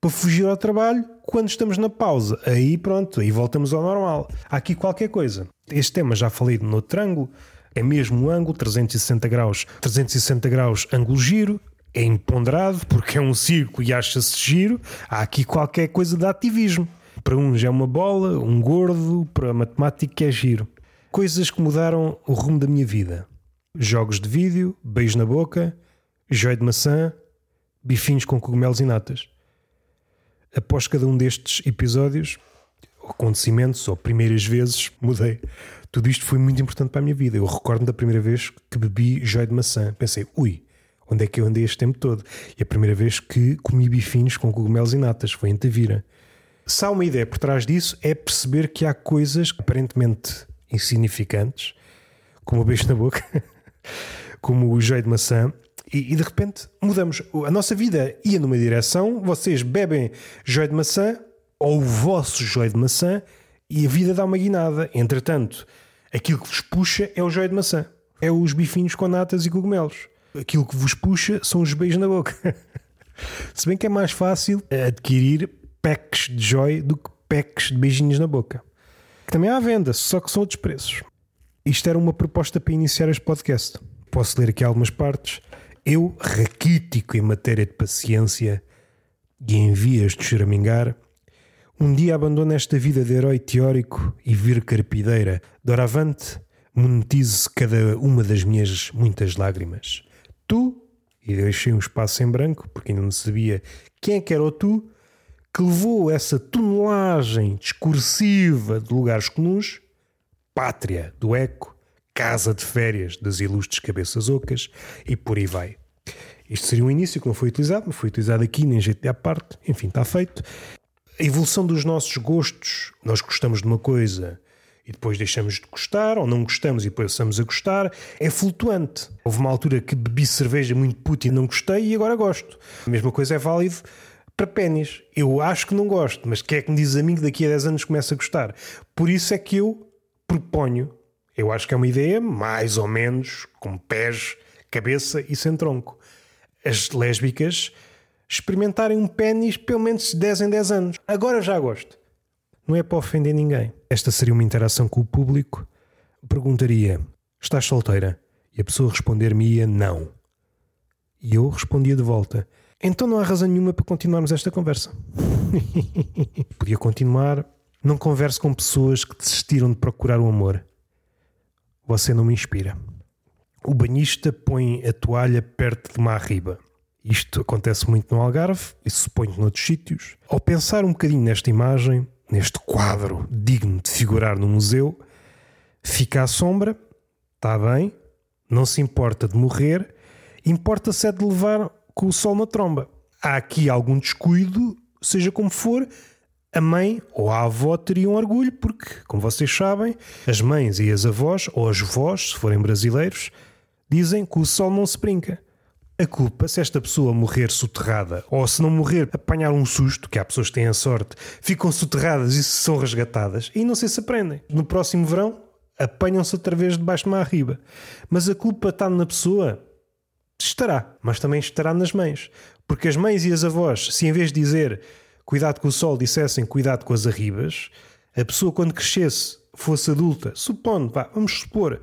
para fugir ao trabalho quando estamos na pausa. Aí pronto, aí voltamos ao normal. Há aqui qualquer coisa. Este tema já falei no triângulo. É mesmo um ângulo, 360 graus. 360 graus ângulo giro. É imponderado porque é um círculo e acha-se giro. Há aqui qualquer coisa de ativismo. Para uns é uma bola, um gordo, para a matemática é giro. Coisas que mudaram o rumo da minha vida: jogos de vídeo, beijo na boca, joio de maçã, bifinhos com cogumelos e natas. Após cada um destes episódios, acontecimentos ou primeiras vezes, mudei. Tudo isto foi muito importante para a minha vida. Eu recordo da primeira vez que bebi joio de maçã. Pensei, ui, onde é que eu andei este tempo todo? E a primeira vez que comi bifinhos com cogumelos e natas foi em Tavira. Se há uma ideia por trás disso, é perceber que há coisas aparentemente insignificantes, como o beijo na boca, como o joio de maçã, e, e, de repente mudamos. A nossa vida ia numa direção, vocês bebem joio de maçã ou o vosso joio de maçã e a vida dá uma guinada. Entretanto, aquilo que vos puxa é o joio de maçã, é os bifinhos com natas e cogumelos. Aquilo que vos puxa são os beijos na boca. Se bem que é mais fácil adquirir packs de joio do que packs de beijinhos na boca que também há à venda, só que são outros preços. Isto era uma proposta para iniciar este podcast. Posso ler aqui algumas partes. Eu, raquítico em matéria de paciência e em vias de choramingar, um dia abandono esta vida de herói teórico e vir carpideira. Doravante, monetize cada uma das minhas muitas lágrimas. Tu, e deixei um espaço em branco, porque ainda não sabia quem é que era o tu, que levou essa tonelagem discursiva de lugares comuns, pátria do eco, casa de férias das ilustres cabeças ocas e por aí vai. Isto seria um início que não foi utilizado, mas foi utilizado aqui, nem jeito de à parte, enfim, está feito. A evolução dos nossos gostos, nós gostamos de uma coisa e depois deixamos de gostar, ou não gostamos e passamos a gostar, é flutuante. Houve uma altura que bebi cerveja muito puta e não gostei e agora gosto. A mesma coisa é válido para pênis. Eu acho que não gosto, mas quem é que me diz a mim que daqui a 10 anos começa a gostar? Por isso é que eu proponho, eu acho que é uma ideia mais ou menos com pés, cabeça e sem tronco. As lésbicas experimentarem um pênis pelo menos de 10 em 10 anos. Agora já gosto. Não é para ofender ninguém. Esta seria uma interação com o público. Perguntaria: Estás solteira? E a pessoa responder-me-ia não. E eu respondia de volta: então não há razão nenhuma para continuarmos esta conversa. Podia continuar. Não converse com pessoas que desistiram de procurar o amor. Você não me inspira. O banhista põe a toalha perto de uma arriba. Isto acontece muito no Algarve e suponho noutros sítios. Ao pensar um bocadinho nesta imagem, neste quadro digno de figurar no museu, Fica à sombra, está bem, não se importa de morrer, importa-se é de levar com o sol na tromba. Há aqui algum descuido, seja como for, a mãe ou a avó teriam orgulho, porque, como vocês sabem, as mães e as avós, ou as vós, se forem brasileiros, dizem que o sol não se brinca. A culpa, se esta pessoa morrer soterrada, ou se não morrer, apanhar um susto, que há pessoas que têm a sorte, ficam soterradas e são resgatadas, e não sei se aprendem. No próximo verão, apanham-se outra vez debaixo de uma arriba. Mas a culpa está na pessoa? Estará, mas também estará nas mães. Porque as mães e as avós, se em vez de dizer cuidado com o sol, dissessem cuidado com as arribas, a pessoa quando crescesse, fosse adulta, supondo, pá, vamos supor,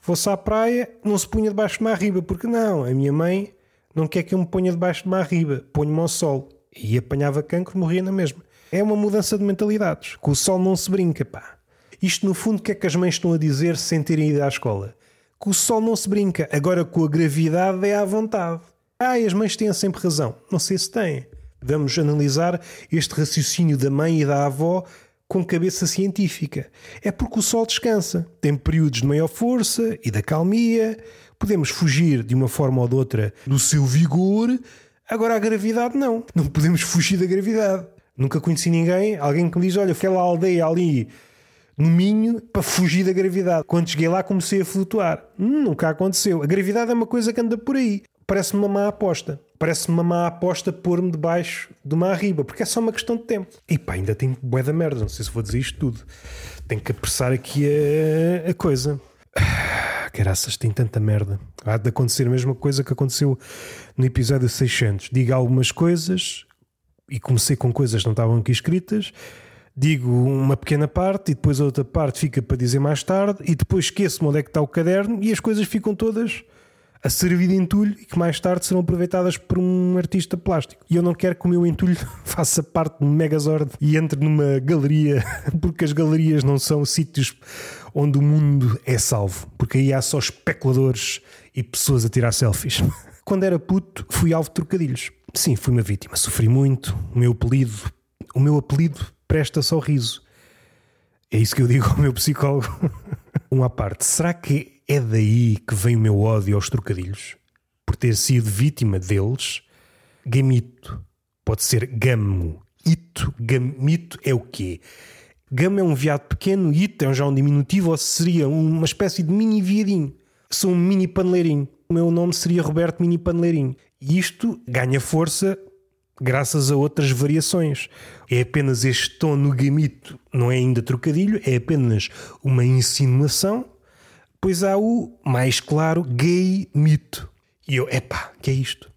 fosse à praia, não se punha debaixo de uma arriba, porque não, a minha mãe não quer que eu me ponha debaixo de uma arriba, ponho-me ao sol. E apanhava cancro, morria na mesma. É uma mudança de mentalidades. Com o sol não se brinca, pá. Isto, no fundo, o que é que as mães estão a dizer sem terem ido à escola? Com o sol não se brinca. Agora, com a gravidade, é à vontade. Ah, e as mães têm sempre razão. Não sei se têm. Vamos analisar este raciocínio da mãe e da avó com cabeça científica. É porque o sol descansa. Tem períodos de maior força e da calmia podemos fugir de uma forma ou de outra do seu vigor, agora a gravidade não. Não podemos fugir da gravidade. Nunca conheci ninguém, alguém que me diz: Olha, aquela aldeia ali no Minho para fugir da gravidade. Quando cheguei lá, comecei a flutuar. Nunca aconteceu. A gravidade é uma coisa que anda por aí. Parece-me uma má aposta. Parece-me uma má aposta pôr-me debaixo de uma arriba, porque é só uma questão de tempo. E pá, ainda tem bué da merda, não sei se vou dizer isto tudo. Tenho que apressar aqui a, a coisa caraças, tem tanta merda. Há de acontecer a mesma coisa que aconteceu no episódio 600. Digo algumas coisas e comecei com coisas que não estavam aqui escritas. Digo uma pequena parte e depois a outra parte fica para dizer mais tarde e depois esqueço-me onde é que está o caderno e as coisas ficam todas a servir de entulho e que mais tarde serão aproveitadas por um artista plástico. E eu não quero que o meu entulho faça parte de um Megazord e entre numa galeria, porque as galerias não são sítios onde o mundo é salvo, porque aí há só especuladores e pessoas a tirar selfies. Quando era puto, fui alvo de trocadilhos. Sim, fui uma vítima, sofri muito. O meu apelido, o meu apelido presta sorriso. É isso que eu digo ao meu psicólogo. um à parte, será que é daí que vem o meu ódio aos trocadilhos? Por ter sido vítima deles? Gamito. Pode ser gamo. Ito. Gamito é o quê? Gama é um veado pequeno, Ito é já um diminutivo, ou seria uma espécie de mini viadinho. Sou um mini paneleirinho. O meu nome seria Roberto Mini Paneleirinho. E isto ganha força graças a outras variações. É apenas este tom no gamito, não é ainda trocadilho, é apenas uma insinuação. Pois há o mais claro gay mito. E eu, epá, que é isto?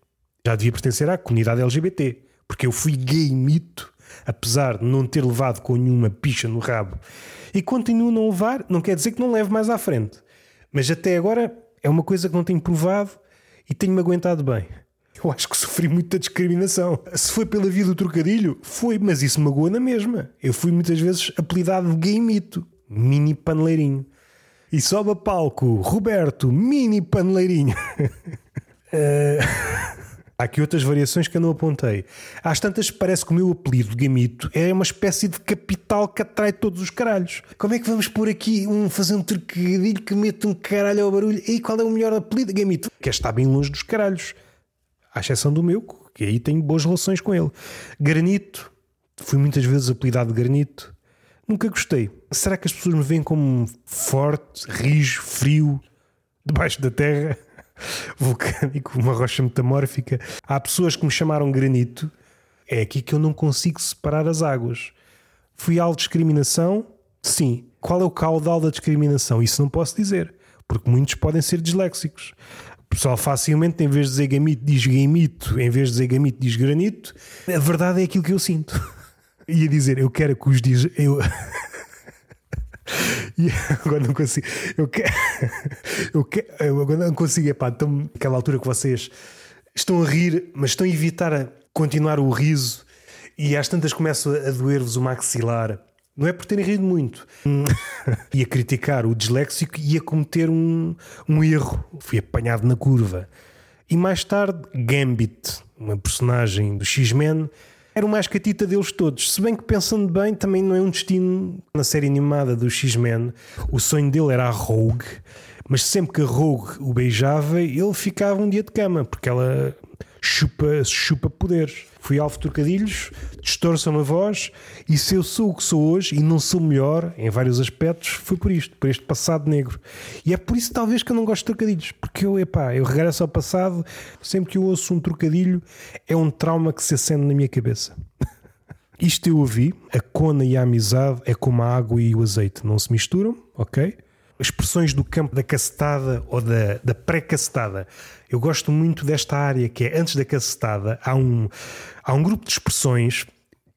Já devia pertencer à comunidade LGBT, porque eu fui gay mito apesar de não ter levado com nenhuma picha no rabo, e continuo a não levar, não quer dizer que não leve mais à frente. Mas até agora é uma coisa que não tenho provado e tenho-me aguentado bem. Eu acho que sofri muita discriminação. Se foi pela vida do trocadilho, foi, mas isso magoa na mesma. Eu fui muitas vezes apelidado de gay mito, mini paneleirinho. E sobe a palco, Roberto, mini paneleirinho. uh... Há aqui outras variações que eu não apontei. Às tantas, parece que o meu apelido, Gamito, é uma espécie de capital que atrai todos os caralhos. Como é que vamos pôr aqui um fazer um trocadilho que mete um caralho ao barulho? E qual é o melhor apelido? Gamito. Quer estar bem longe dos caralhos. À exceção do meu, que aí tenho boas relações com ele. Granito. Fui muitas vezes apelidado de Granito. Nunca gostei. Será que as pessoas me veem como forte, rijo, frio, debaixo da terra? vulcânico, uma rocha metamórfica. Há pessoas que me chamaram granito. É aqui que eu não consigo separar as águas. Fui de discriminação? Sim. Qual é o caudal da discriminação? Isso não posso dizer, porque muitos podem ser disléxicos. O pessoal facilmente, em vez de dizer gamito, diz gamito, em vez de dizer gamito, diz granito. A verdade é aquilo que eu sinto. Ia dizer, eu quero que os. Eu... E agora não consigo. Eu quero. Eu, quero, eu agora não consigo. Epá, então, aquela altura que vocês estão a rir, mas estão a evitar a continuar o riso e às tantas começa a doer-vos o maxilar. Não é por terem rido muito. e a criticar o disléxico e a cometer um, um erro. Fui apanhado na curva. E mais tarde, Gambit, uma personagem do X-Men, Era o mais catita deles todos. Se bem que pensando bem, também não é um destino na série animada do X-Men. O sonho dele era a Rogue, mas sempre que a Rogue o beijava, ele ficava um dia de cama, porque ela chupa, chupa poderes. Fui alvo de trocadilhos, distorçam a voz, e se eu sou o que sou hoje e não sou melhor em vários aspectos, foi por isto, por este passado negro. E é por isso talvez que eu não gosto de trocadilhos, porque eu, epá, eu regresso ao passado, sempre que eu ouço um trocadilho, é um trauma que se acende na minha cabeça. Isto eu ouvi, a cona e a amizade é como a água e o azeite, não se misturam, ok? expressões do campo da cacetada ou da, da pré-cacetada. Eu gosto muito desta área que é antes da cacetada, há um, há um grupo de expressões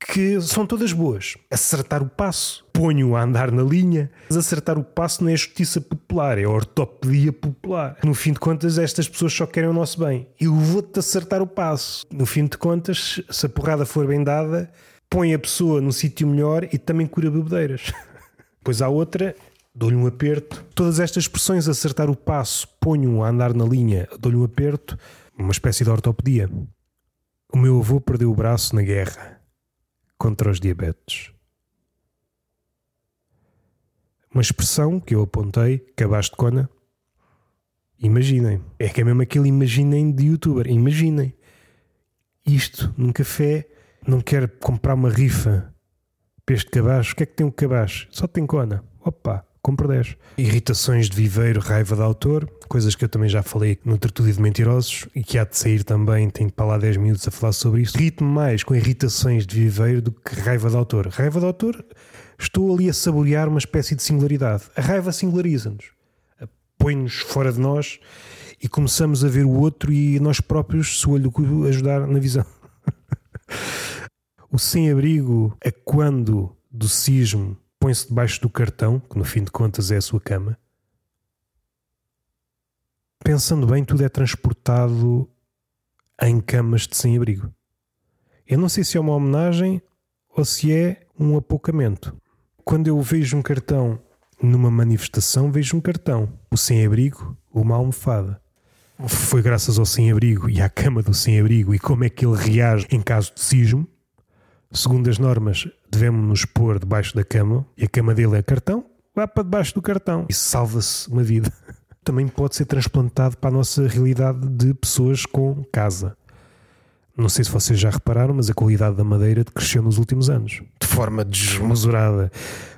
que são todas boas. Acertar o passo, ponho a andar na linha. Mas acertar o passo não é justiça popular, é ortopedia popular. No fim de contas, estas pessoas só querem o nosso bem. Eu vou-te acertar o passo. No fim de contas, se a porrada for bem dada, põe a pessoa no sítio melhor e também cura bebedeiras. Pois há outra dou-lhe um aperto. Todas estas expressões, acertar o passo, ponho a andar na linha, dou-lhe um aperto, uma espécie de ortopedia. O meu avô perdeu o braço na guerra contra os diabetes. Uma expressão que eu apontei, cabaz de cona. Imaginem. É que é mesmo aquele imaginem de youtuber. Imaginem. Isto num café, não quer comprar uma rifa para este cabaz. O que é que tem um cabaz? Só tem cona. Opa, compro 10. Irritações de viveiro, raiva de autor, coisas que eu também já falei no Tertúlio de Mentirosos e que há de sair também, tenho para lá 10 minutos a falar sobre isso. Irrito-me mais com irritações de viveiro do que raiva de autor. Raiva de autor, estou ali a saborear uma espécie de singularidade. A raiva singulariza-nos, põe-nos fora de nós e começamos a ver o outro e nós próprios, se o olho ajudar na visão. o sem-abrigo é quando do sismo põe-se debaixo do cartão, que no fim de contas é a sua cama. Pensando bem, tudo é transportado em camas de sem-abrigo. Eu não sei se é uma homenagem ou se é um apocamento. Quando eu vejo um cartão numa manifestação, vejo um cartão. O sem-abrigo, uma almofada. Foi graças ao sem-abrigo e à cama do sem-abrigo e como é que ele reage em caso de sismo Segundo as normas, devemos nos pôr debaixo da cama e a cama dele é cartão, vá para debaixo do cartão e salva-se uma vida. Também pode ser transplantado para a nossa realidade de pessoas com casa. Não sei se vocês já repararam, mas a qualidade da madeira cresceu nos últimos anos. De forma desmesurada.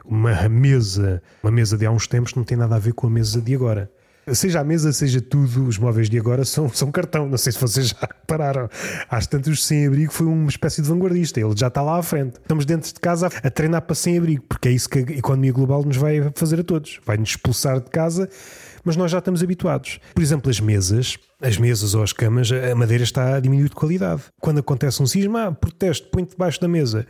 Uma mesa, uma mesa de há uns tempos não tem nada a ver com a mesa de agora seja a mesa, seja tudo, os móveis de agora são, são cartão. Não sei se vocês já repararam. Às tantas, sem-abrigo foi uma espécie de vanguardista. Ele já está lá à frente. Estamos dentro de casa a treinar para sem-abrigo, porque é isso que a economia global nos vai fazer a todos. Vai-nos expulsar de casa, mas nós já estamos habituados. Por exemplo, as mesas, as mesas ou as camas, a madeira está a diminuir de qualidade. Quando acontece um sismo, ah, protesto, põe-te debaixo da mesa.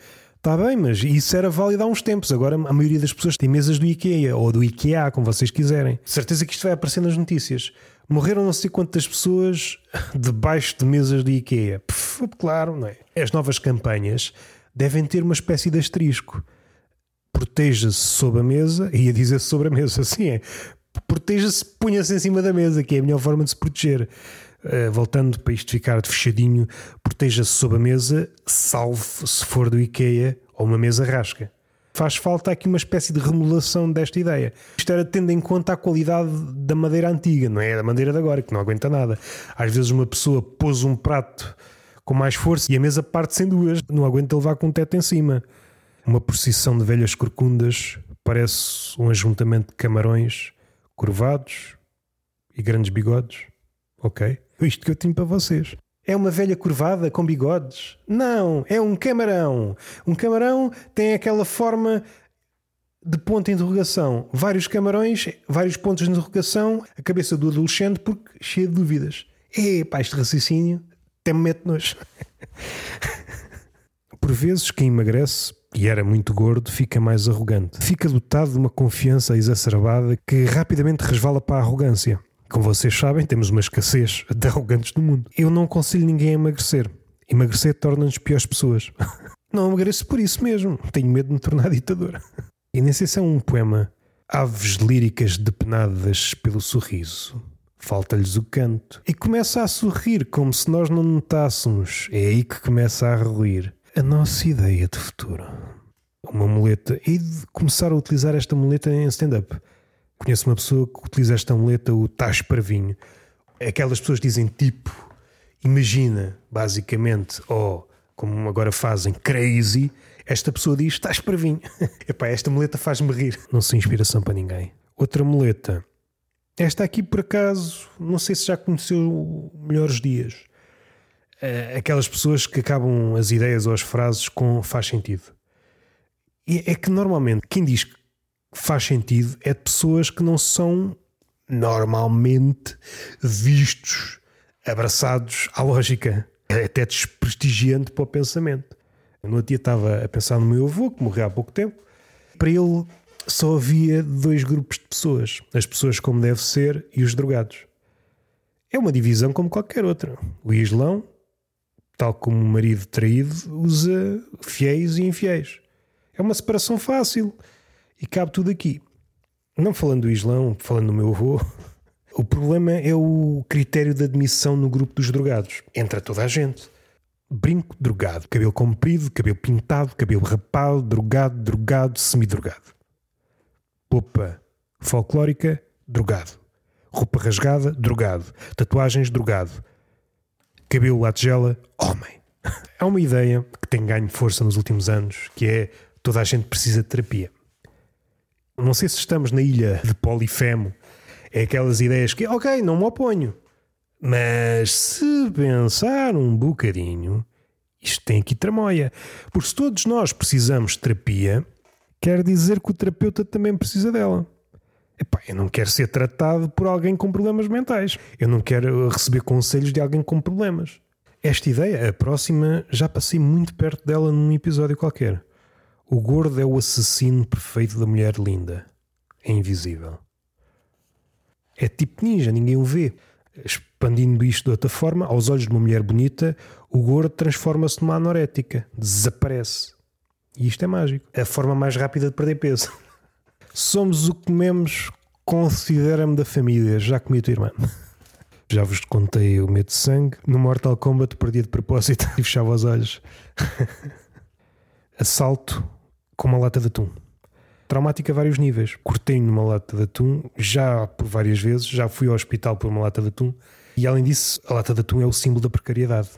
Está bem, mas isso era válido há uns tempos. Agora a maioria das pessoas tem mesas do IKEA ou do IKEA, como vocês quiserem. Certeza que isto vai aparecer nas notícias. Morreram não sei quantas pessoas debaixo de mesas do IKEA. Pff, claro, não é? As novas campanhas devem ter uma espécie de asterisco. Proteja-se sob a mesa, ia dizer sobre a mesa, assim é. Proteja-se, punha-se em cima da mesa, que é a melhor forma de se proteger. Uh, voltando para isto ficar de fechadinho, proteja-se sob a mesa, salve se for do IKEA ou uma mesa rasca. Faz falta aqui uma espécie de remodelação desta ideia. Isto era tendo em conta a qualidade da madeira antiga, não é da madeira de agora, que não aguenta nada. Às vezes uma pessoa pôs um prato com mais força e a mesa parte-se em duas, não aguenta levar com um teto em cima. Uma procissão de velhas corcundas parece um ajuntamento de camarões curvados e grandes bigodes. Ok? isto que eu tenho para vocês. É uma velha curvada com bigodes? Não, é um camarão. Um camarão tem aquela forma de ponto de interrogação. Vários camarões, vários pontos de interrogação, a cabeça do adolescente, porque cheia de dúvidas. Epá, este raciocínio até me mete nos. Por vezes, quem emagrece e era muito gordo, fica mais arrogante. Fica dotado de uma confiança exacerbada que rapidamente resvala para a arrogância. Como vocês sabem, temos uma escassez de arrogantes no mundo. Eu não aconselho ninguém a emagrecer. Emagrecer torna-nos piores pessoas. Não emagreço por isso mesmo. Tenho medo de me tornar ditador. E nem sei se é um poema. Aves líricas depenadas pelo sorriso. Falta-lhes o canto. E começa a sorrir como se nós não notássemos. É aí que começa a ruir. a nossa ideia de futuro. Uma muleta. E de começar a utilizar esta muleta em stand-up. Conheço uma pessoa que utiliza esta muleta, o Tás Parvinho. Aquelas pessoas dizem tipo, imagina, basicamente, ou como agora fazem, crazy. Esta pessoa diz: estás parvinho. Epá, esta muleta faz-me rir. Não sou inspiração para ninguém. Outra muleta. Esta aqui, por acaso, não sei se já conheceu melhores dias. Eh, aquelas pessoas que acabam as ideias ou as frases com faz sentido. É que normalmente quem diz faz sentido é de pessoas que não são normalmente vistos, abraçados à lógica. É até desprestigiante para o pensamento. No outro dia estava a pensar no meu avô, que morreu há pouco tempo. Para ele só havia dois grupos de pessoas: as pessoas como deve ser e os drogados. É uma divisão como qualquer outra. O Islão, tal como o marido traído, usa fiéis e infiéis. É uma separação fácil e cabe tudo aqui. Não falando do Islão, falando do meu avô, o problema é o critério de admissão no grupo dos drogados. Entra toda a gente. Brinco, drogado. Cabelo comprido, cabelo pintado, cabelo rapado, drogado, drogado, semidrogado. Popa folclórica, drogado. Roupa rasgada, drogado. Tatuagens, drogado. Cabelo à tigela, homem. Há uma ideia que tem ganho força nos últimos anos, que é toda a gente precisa de terapia. Não sei se estamos na ilha de Polifemo. É aquelas ideias que, ok, não me oponho. Mas se pensar um bocadinho, isto tem aqui tramóia. Porque se todos nós precisamos de terapia, quer dizer que o terapeuta também precisa dela. Epá, eu não quero ser tratado por alguém com problemas mentais. Eu não quero receber conselhos de alguém com problemas. Esta ideia, a próxima, já passei muito perto dela num episódio qualquer. O gordo é o assassino perfeito da mulher linda. É invisível. É tipo ninja, ninguém o vê. Expandindo isto de outra forma, aos olhos de uma mulher bonita, o gordo transforma-se numa anorética, desaparece. E isto é mágico. É a forma mais rápida de perder peso. Somos o que comemos, considera-me da família. Já comi a tua irmã. Já vos contei o medo de sangue. No Mortal Kombat perdi de propósito e fechava os olhos. Assalto com uma lata de atum. Traumática a vários níveis. Cortei numa lata de atum, já por várias vezes, já fui ao hospital por uma lata de atum, e além disso, a lata de atum é o símbolo da precariedade.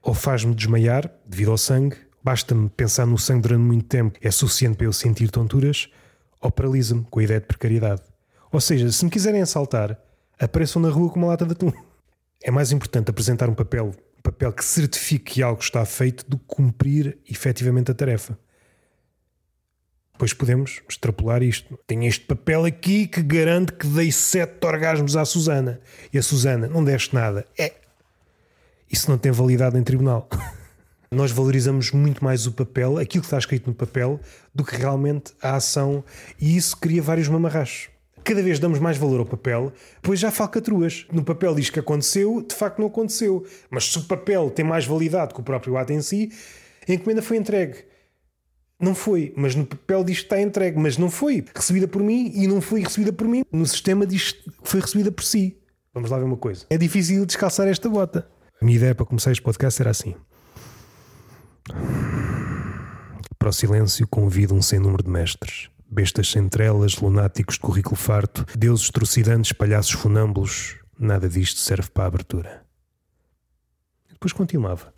Ou faz-me desmaiar, devido ao sangue, basta-me pensar no sangue durante muito tempo, é suficiente para eu sentir tonturas, ou paralisa-me com a ideia de precariedade. Ou seja, se me quiserem assaltar, apareçam na rua com uma lata de atum. É mais importante apresentar um papel, um papel que certifique que algo está feito do que cumprir efetivamente a tarefa. Depois podemos extrapolar isto. Tenho este papel aqui que garante que dei sete orgasmos à Susana. E a Susana não deste nada. É. Isso não tem validade em tribunal. Nós valorizamos muito mais o papel, aquilo que está escrito no papel, do que realmente a ação. E isso cria vários mamarrachos. Cada vez damos mais valor ao papel, pois já falcatruas. No papel diz que aconteceu, de facto não aconteceu. Mas se o papel tem mais validade que o próprio ato em si, a encomenda foi entregue. Não foi, mas no papel diz que está entregue, mas não foi recebida por mim e não foi recebida por mim. No sistema diz que foi recebida por si. Vamos lá ver uma coisa. É difícil descalçar esta bota. A minha ideia para começar este podcast era assim. Para o silêncio convido um sem número de mestres. Bestas sem trelas, lunáticos de currículo farto, deuses trucidantes, palhaços funâmbulos. Nada disto serve para a abertura. Depois continuava.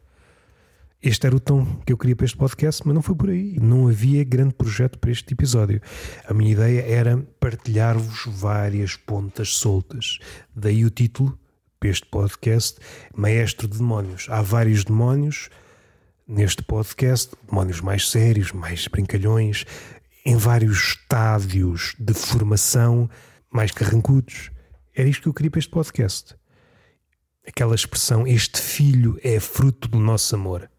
Este era o tom que eu queria para este podcast, mas não foi por aí. Não havia grande projeto para este episódio. A minha ideia era partilhar-vos várias pontas soltas. Daí o título para este podcast: Maestro de Demónios. Há vários demónios neste podcast, demónios mais sérios, mais brincalhões, em vários estádios de formação, mais carrancudos. Era isto que eu queria para este podcast. Aquela expressão: Este filho é fruto do nosso amor.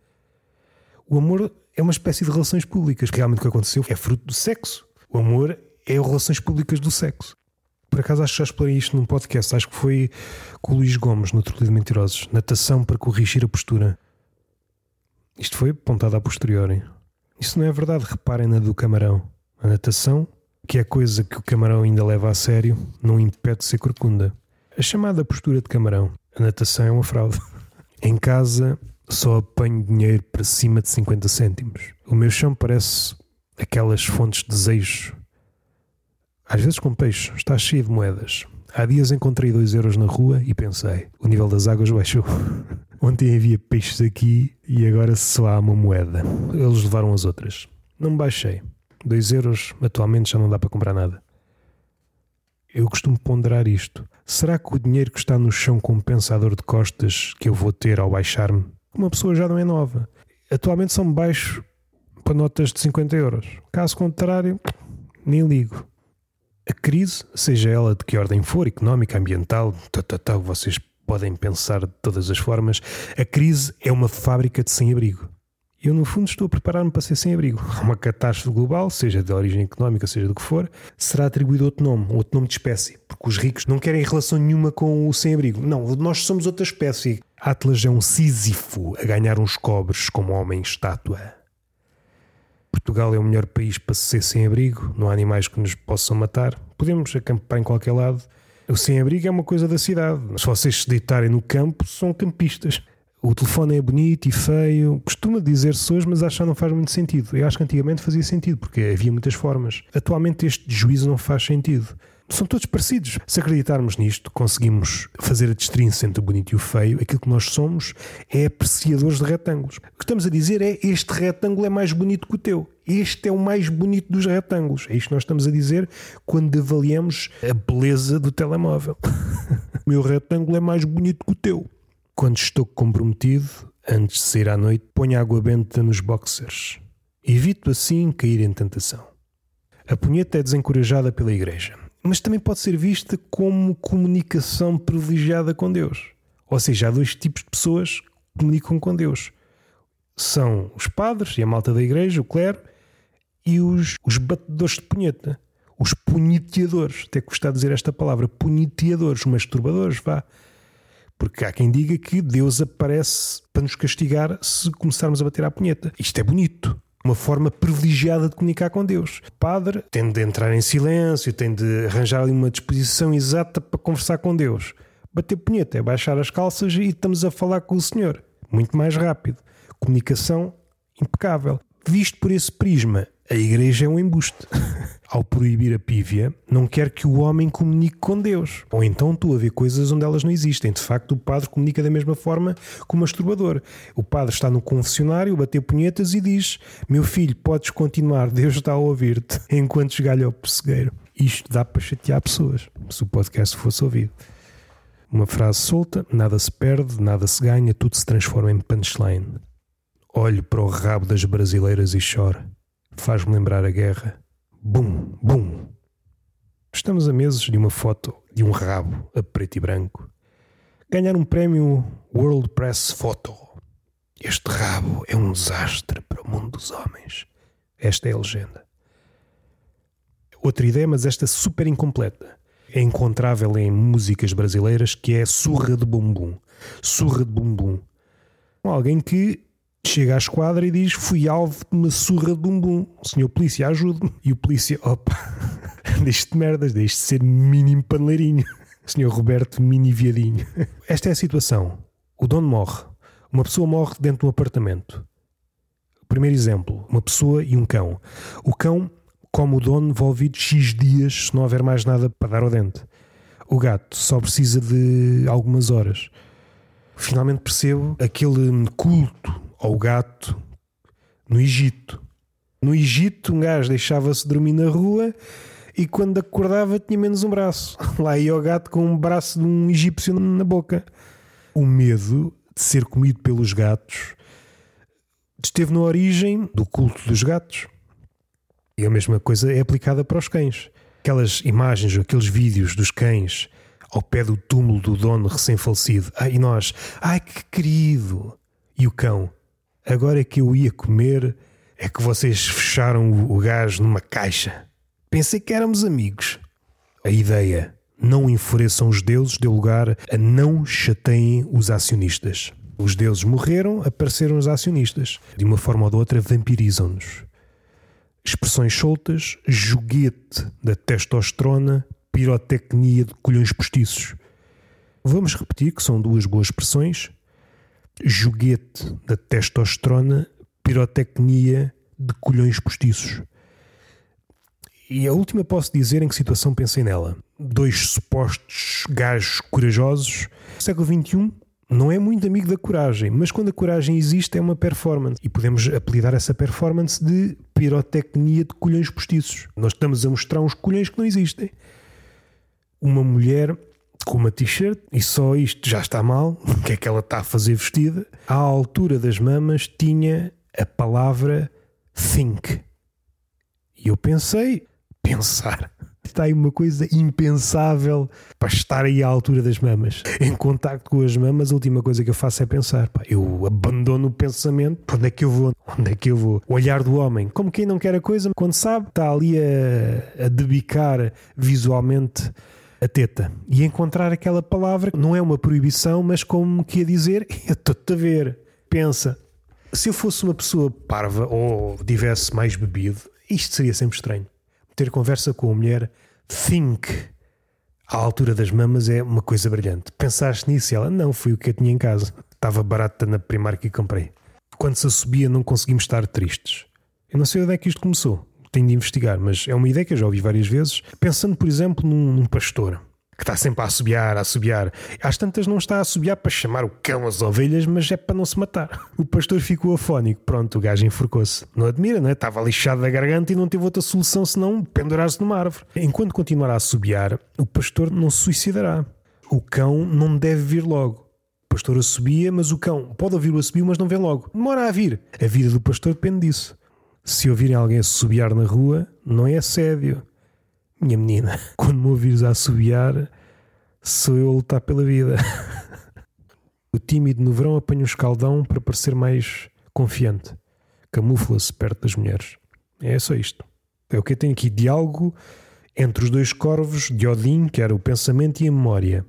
O amor é uma espécie de relações públicas. Realmente o que aconteceu é fruto do sexo. O amor é relações públicas do sexo. Por acaso acho que já explorei isto num podcast. Acho que foi com o Luís Gomes no Truque de Mentirosos. Natação para corrigir a postura. Isto foi apontado a posteriori. Isso não é verdade. Reparem na do camarão. A natação, que é coisa que o camarão ainda leva a sério, não impede de ser corcunda. A chamada postura de camarão. A natação é uma fraude. Em casa só apanho dinheiro para cima de 50 cêntimos. O meu chão parece aquelas fontes de desejo. Às vezes com peixe, está cheio de moedas. Há dias encontrei 2 euros na rua e pensei: o nível das águas baixou. Ontem havia peixes aqui e agora só há uma moeda. Eles levaram as outras. Não me baixei. 2 euros atualmente já não dá para comprar nada. Eu costumo ponderar isto. Será que o dinheiro que está no chão compensa a dor de costas que eu vou ter ao baixar-me? Uma pessoa já não é nova. Atualmente são baixo para notas de 50 euros. Caso contrário, nem ligo. A crise, seja ela de que ordem for, económica, ambiental, tal, tal, tal, vocês podem pensar de todas as formas, a crise é uma fábrica de sem-abrigo. Eu, no fundo, estou a preparar-me para ser sem-abrigo. Uma catástrofe global, seja de origem económica, seja do que for, será atribuído outro nome, outro nome de espécie. Porque os ricos não querem relação nenhuma com o sem-abrigo. Não, nós somos outra espécie. Atlas é um Sísifo a ganhar uns cobres como homem-estátua. Portugal é o melhor país para ser sem-abrigo, não há animais que nos possam matar. Podemos acampar em qualquer lado. O sem-abrigo é uma coisa da cidade. Se vocês se deitarem no campo, são campistas. O telefone é bonito e feio. Costuma dizer-se hoje, mas acho que não faz muito sentido. Eu acho que antigamente fazia sentido, porque havia muitas formas. Atualmente este juízo não faz sentido. São todos parecidos. Se acreditarmos nisto, conseguimos fazer a distinção entre o bonito e o feio. Aquilo que nós somos é apreciadores de retângulos. O que estamos a dizer é este retângulo é mais bonito que o teu. Este é o mais bonito dos retângulos. É isto que nós estamos a dizer quando avaliamos a beleza do telemóvel. o meu retângulo é mais bonito que o teu. Quando estou comprometido, antes de sair à noite, ponho água benta nos boxers. Evito assim cair em tentação. A punheta é desencorajada pela igreja mas também pode ser vista como comunicação privilegiada com Deus. Ou seja, há dois tipos de pessoas que comunicam com Deus. São os padres e a malta da igreja, o clero, e os, os batedores de punheta, os puniteadores. Até gostar de dizer esta palavra, puniteadores, masturbadores, vá. Porque há quem diga que Deus aparece para nos castigar se começarmos a bater à punheta. Isto é bonito uma forma privilegiada de comunicar com Deus. O padre tem de entrar em silêncio, tem de arranjar uma disposição exata para conversar com Deus. Bater punheta é baixar as calças e estamos a falar com o Senhor. Muito mais rápido. Comunicação impecável. Visto por esse prisma, a igreja é um embuste. Ao proibir a pívia, não quer que o homem comunique com Deus. Ou então tu a ver coisas onde elas não existem. De facto, o padre comunica da mesma forma que o masturbador. O padre está no confessionário, bater punhetas e diz: Meu filho, podes continuar, Deus está a ouvir-te, enquanto esgalha o pessegueiro. Isto dá para chatear pessoas, se o podcast fosse ouvido. Uma frase solta, nada se perde, nada se ganha, tudo se transforma em punchline. Olho para o rabo das brasileiras e choro. Faz-me lembrar a guerra Bum, bum. Estamos a meses de uma foto de um rabo a preto e branco. Ganhar um prémio World Press Photo. Este rabo é um desastre para o mundo dos homens. Esta é a legenda. Outra ideia, mas esta super incompleta. É encontrável em músicas brasileiras que é surra de bumbum. Surra de bumbum. Alguém que chega à esquadra e diz: Fui alvo de uma surra de bumbum. Senhor polícia, ajude-me. E o polícia, opa, deixe de merdas, deixe de ser mínimo paneleirinho. senhor Roberto, mini viadinho. Esta é a situação. O dono morre. Uma pessoa morre dentro de um apartamento. Primeiro exemplo: uma pessoa e um cão. O cão come o dono envolvido X dias se não houver mais nada para dar ao dente. O gato só precisa de algumas horas. Finalmente percebo aquele culto ao gato no Egito. No Egito, um gajo deixava-se dormir na rua e quando acordava tinha menos um braço. Lá ia o gato com um braço de um egípcio na boca. O medo de ser comido pelos gatos esteve na origem do culto dos gatos. E a mesma coisa é aplicada para os cães. Aquelas imagens, aqueles vídeos dos cães ao pé do túmulo do dono recém-falecido. Ah, e nós, ai que querido! E o cão, Agora é que eu ia comer, é que vocês fecharam o, gás numa caixa. Pensei que éramos amigos. A ideia, não enfureçam os deuses, deu lugar a não chateiem os acionistas. Os deuses morreram, apareceram os acionistas. De uma forma ou de outra, vampirizam-nos. Expressões soltas, joguete da testosterona, pirotecnia de colhões postiços. Vamos repetir que são duas boas expressões, joguete da testosterona, pirotecnia de colhões postiços. E a última posso dizer em que situação pensei nela. Dois supostos gajos corajosos. Século XXI não é muito amigo da coragem, mas quando a coragem existe é uma performance. E podemos apelidar essa performance de pirotecnia de colhões postiços. Nós estamos a mostrar uns colhões que não existem. Uma mulher com uma t-shirt e só isto já está mal. O que é que ela está a fazer vestida? À altura das mamas tinha a palavra think. E eu pensei, pensar. Está aí uma coisa impensável para estar aí à altura das mamas. Em contacto com as mamas, a última coisa que eu faço é pensar. Pá, eu abandono o pensamento. Para onde é que eu vou? Onde é que eu vou? O olhar do homem. Como quem não quer a coisa, quando sabe, está ali a, a debicar visualmente a teta. E encontrar aquela palavra não é uma proibição, mas como que a dizer, eu estou-te a ver. Pensa. Se eu fosse uma pessoa parva ou tivesse mais bebido, isto seria sempre estranho ter conversa com a mulher, think à altura das mamas é uma coisa brilhante. Pensaste nisso e ela, não, foi o que eu tinha em casa. Estava barata na primária que comprei. Quando se subia, não conseguimos estar tristes. Eu não sei onde é que isto começou. Tenho de investigar, mas é uma ideia que eu já ouvi várias vezes. Pensando, por exemplo, num, num pastor que está sempre a assobiar, a assobiar. Às tantas não está a assobiar para chamar o cão às ovelhas, mas é para não se matar. O pastor ficou afónico. Pronto, o gajo enforcou-se. Não admira, não é? Estava lixado da garganta e não teve outra solução senão pendurar-se numa árvore. Enquanto continuar a assobiar, o pastor não se suicidará. O cão não deve vir logo. O pastor assobia, mas o cão pode ouvir o assobio, mas não vem logo. Demora a vir. A vida do pastor depende disso. Se ouvirem alguém assobiar na rua, não é assédio minha menina, quando me ouvires a assobiar, sou eu a lutar pela vida. o tímido no verão apanha um escaldão para parecer mais confiante. Camufla-se perto das mulheres. É só isto. É o que eu tenho aqui: diálogo entre os dois corvos de Odin, que era o pensamento e a memória,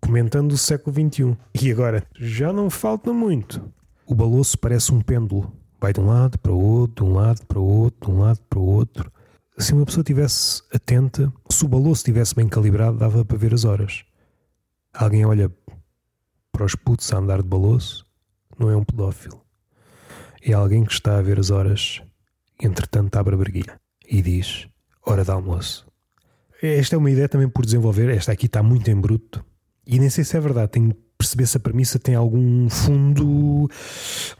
comentando o século XXI. E agora, já não falta muito. O baloço parece um pêndulo. Vai de um lado para o outro, de um lado para o outro, de um lado para o outro se uma pessoa estivesse atenta, se o baloço estivesse bem calibrado, dava para ver as horas. Alguém olha para os putos a andar de baloço, não é um pedófilo. É alguém que está a ver as horas, entretanto abre a briguilha e diz: Hora de almoço. Esta é uma ideia também por desenvolver. Esta aqui está muito em bruto. E nem sei se é verdade. Tenho perceber se a premissa tem algum fundo.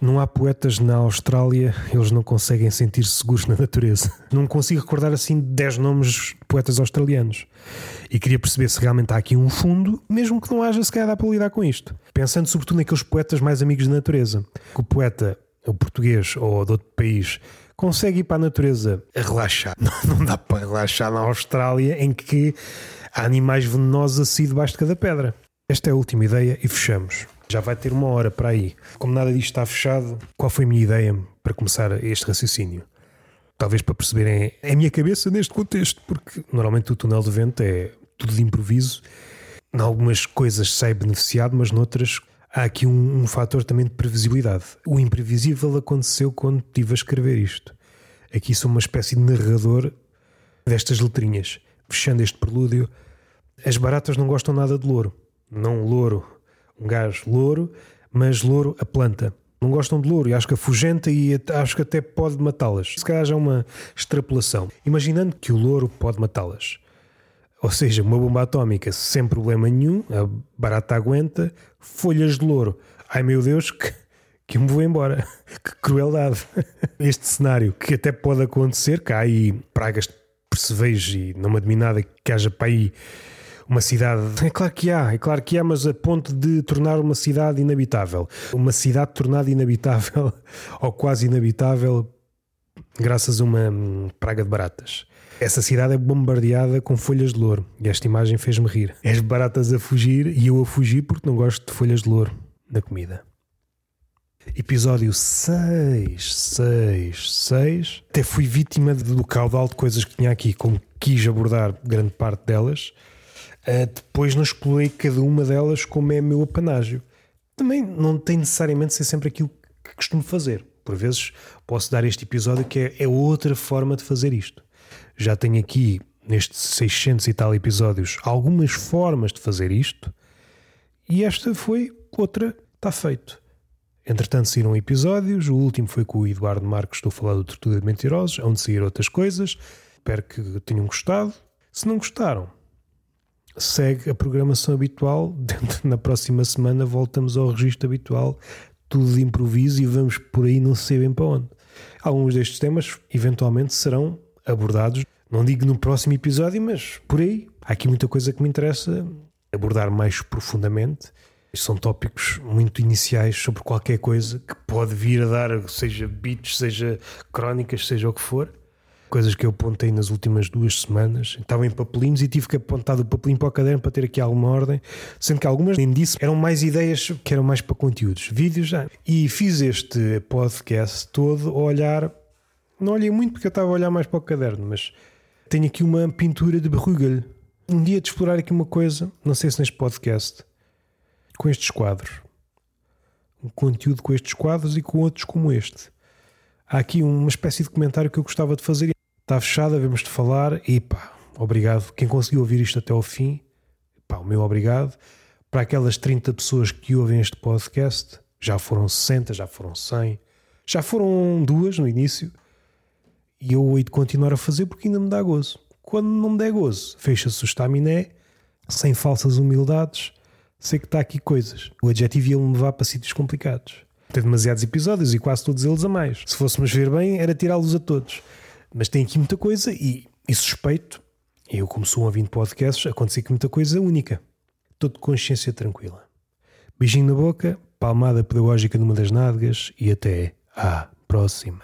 Não há poetas na Austrália, eles não conseguem sentir-se seguros na natureza. Não consigo recordar assim 10 nomes de poetas australianos. E queria perceber se realmente há aqui um fundo, mesmo que não haja, se calhar dá para lidar com isto. Pensando sobretudo naqueles poetas mais amigos da natureza. Que o poeta, o português ou de outro país, consegue ir para a natureza a relaxar. Não dá para relaxar na Austrália em que há animais venenosos a si debaixo de cada pedra. Esta é a última ideia e fechamos. Já vai ter uma hora para aí. Como nada disto está fechado, qual foi a minha ideia para começar este raciocínio? Talvez para perceberem a minha cabeça neste contexto, porque normalmente o túnel de vento é tudo de improviso. Em algumas coisas sai beneficiado, mas noutras há aqui um, um fator também de previsibilidade. O imprevisível aconteceu quando estive a escrever isto. Aqui sou uma espécie de narrador destas letrinhas. Fechando este prelúdio, as baratas não gostam nada de louro não louro, um gajo louro, mas louro a planta. Não gostam de louro e acho que afugenta e acho que até pode matá-las. Se calhar já é uma extrapolação. Imaginando que o louro pode matá-las. Ou seja, uma bomba atómica sem problema nenhum, a barata aguenta, folhas de louro. Ai meu Deus, que, que me vou embora. Que crueldade. Este cenário que até pode acontecer, que há aí pragas de percevejo e não me admirada que haja para aí uma cidade. É claro que há, é claro que há, mas a ponto de tornar uma cidade inabitável. Uma cidade tornada inabitável ou quase inabitável graças a uma hum, praga de baratas. Essa cidade é bombardeada com folhas de louro e esta imagem fez-me rir. As baratas a fugir e eu a fugir porque não gosto de folhas de louro na comida. Episódio 6, 6, 6. Até fui vítima do caudal de coisas que tinha aqui, como quis abordar grande parte delas. Uh, depois não explorei cada uma delas como é meu apanágio. Também não tem necessariamente ser sempre aquilo que costumo fazer. Por vezes posso dar este episódio que é, é outra forma de fazer isto. Já tenho aqui, nestes 600 e tal episódios, algumas formas de fazer isto e esta foi outra. Está feito. Entretanto, saíram episódios. O último foi com o Eduardo Marques, estou a falar do Tortuga de Mentirosos, onde saíram outras coisas. Espero que tenham gostado. Se não gostaram, segue a programação habitual. Na próxima semana voltamos ao registro habitual, tudo de improviso e vamos por aí não sei bem para onde. Alguns destes temas eventualmente serão abordados, não digo no próximo episódio, mas por aí. Há aqui muita coisa que me interessa abordar mais profundamente são tópicos muito iniciais sobre qualquer coisa que pode vir a dar, seja beats, seja crónicas, seja o que for. Coisas que eu apontei nas últimas duas semanas. Estava em papelinhos e tive que apontar o papelinho para o caderno para ter aqui alguma ordem. Sendo que algumas, nem disso, eram mais ideias que eram mais para conteúdos. Vídeos já. E fiz este podcast todo a olhar. Não olhei muito porque eu estava a olhar mais para o caderno, mas tenho aqui uma pintura de Bruegel. Um dia de explorar aqui uma coisa, não sei se neste podcast, com estes quadros. Um conteúdo com estes quadros e com outros como este. Há aqui uma espécie de comentário que eu gostava de fazer. Está fechado, havemos de falar e pá, obrigado. Quem conseguiu ouvir isto até ao fim, pá, o meu obrigado. Para aquelas 30 pessoas que ouvem este podcast, já foram 60, já foram 100, já foram duas no início. E eu hei de continuar a fazer porque ainda me dá gozo. Quando não me der gozo, fecha-se o estaminé, sem falsas humildades sei que está aqui coisas. O adjetivo ia-me levar para sítios complicados. Tem demasiados episódios e quase todos eles a mais. Se fôssemos ver bem, era tirá-los a todos. Mas tem aqui muita coisa e, e suspeito, eu como sou um ouvinte podcasts, aconteceu aqui muita coisa única. Estou de consciência tranquila. Beijinho na boca, palmada pedagógica numa das nádegas e até à próxima.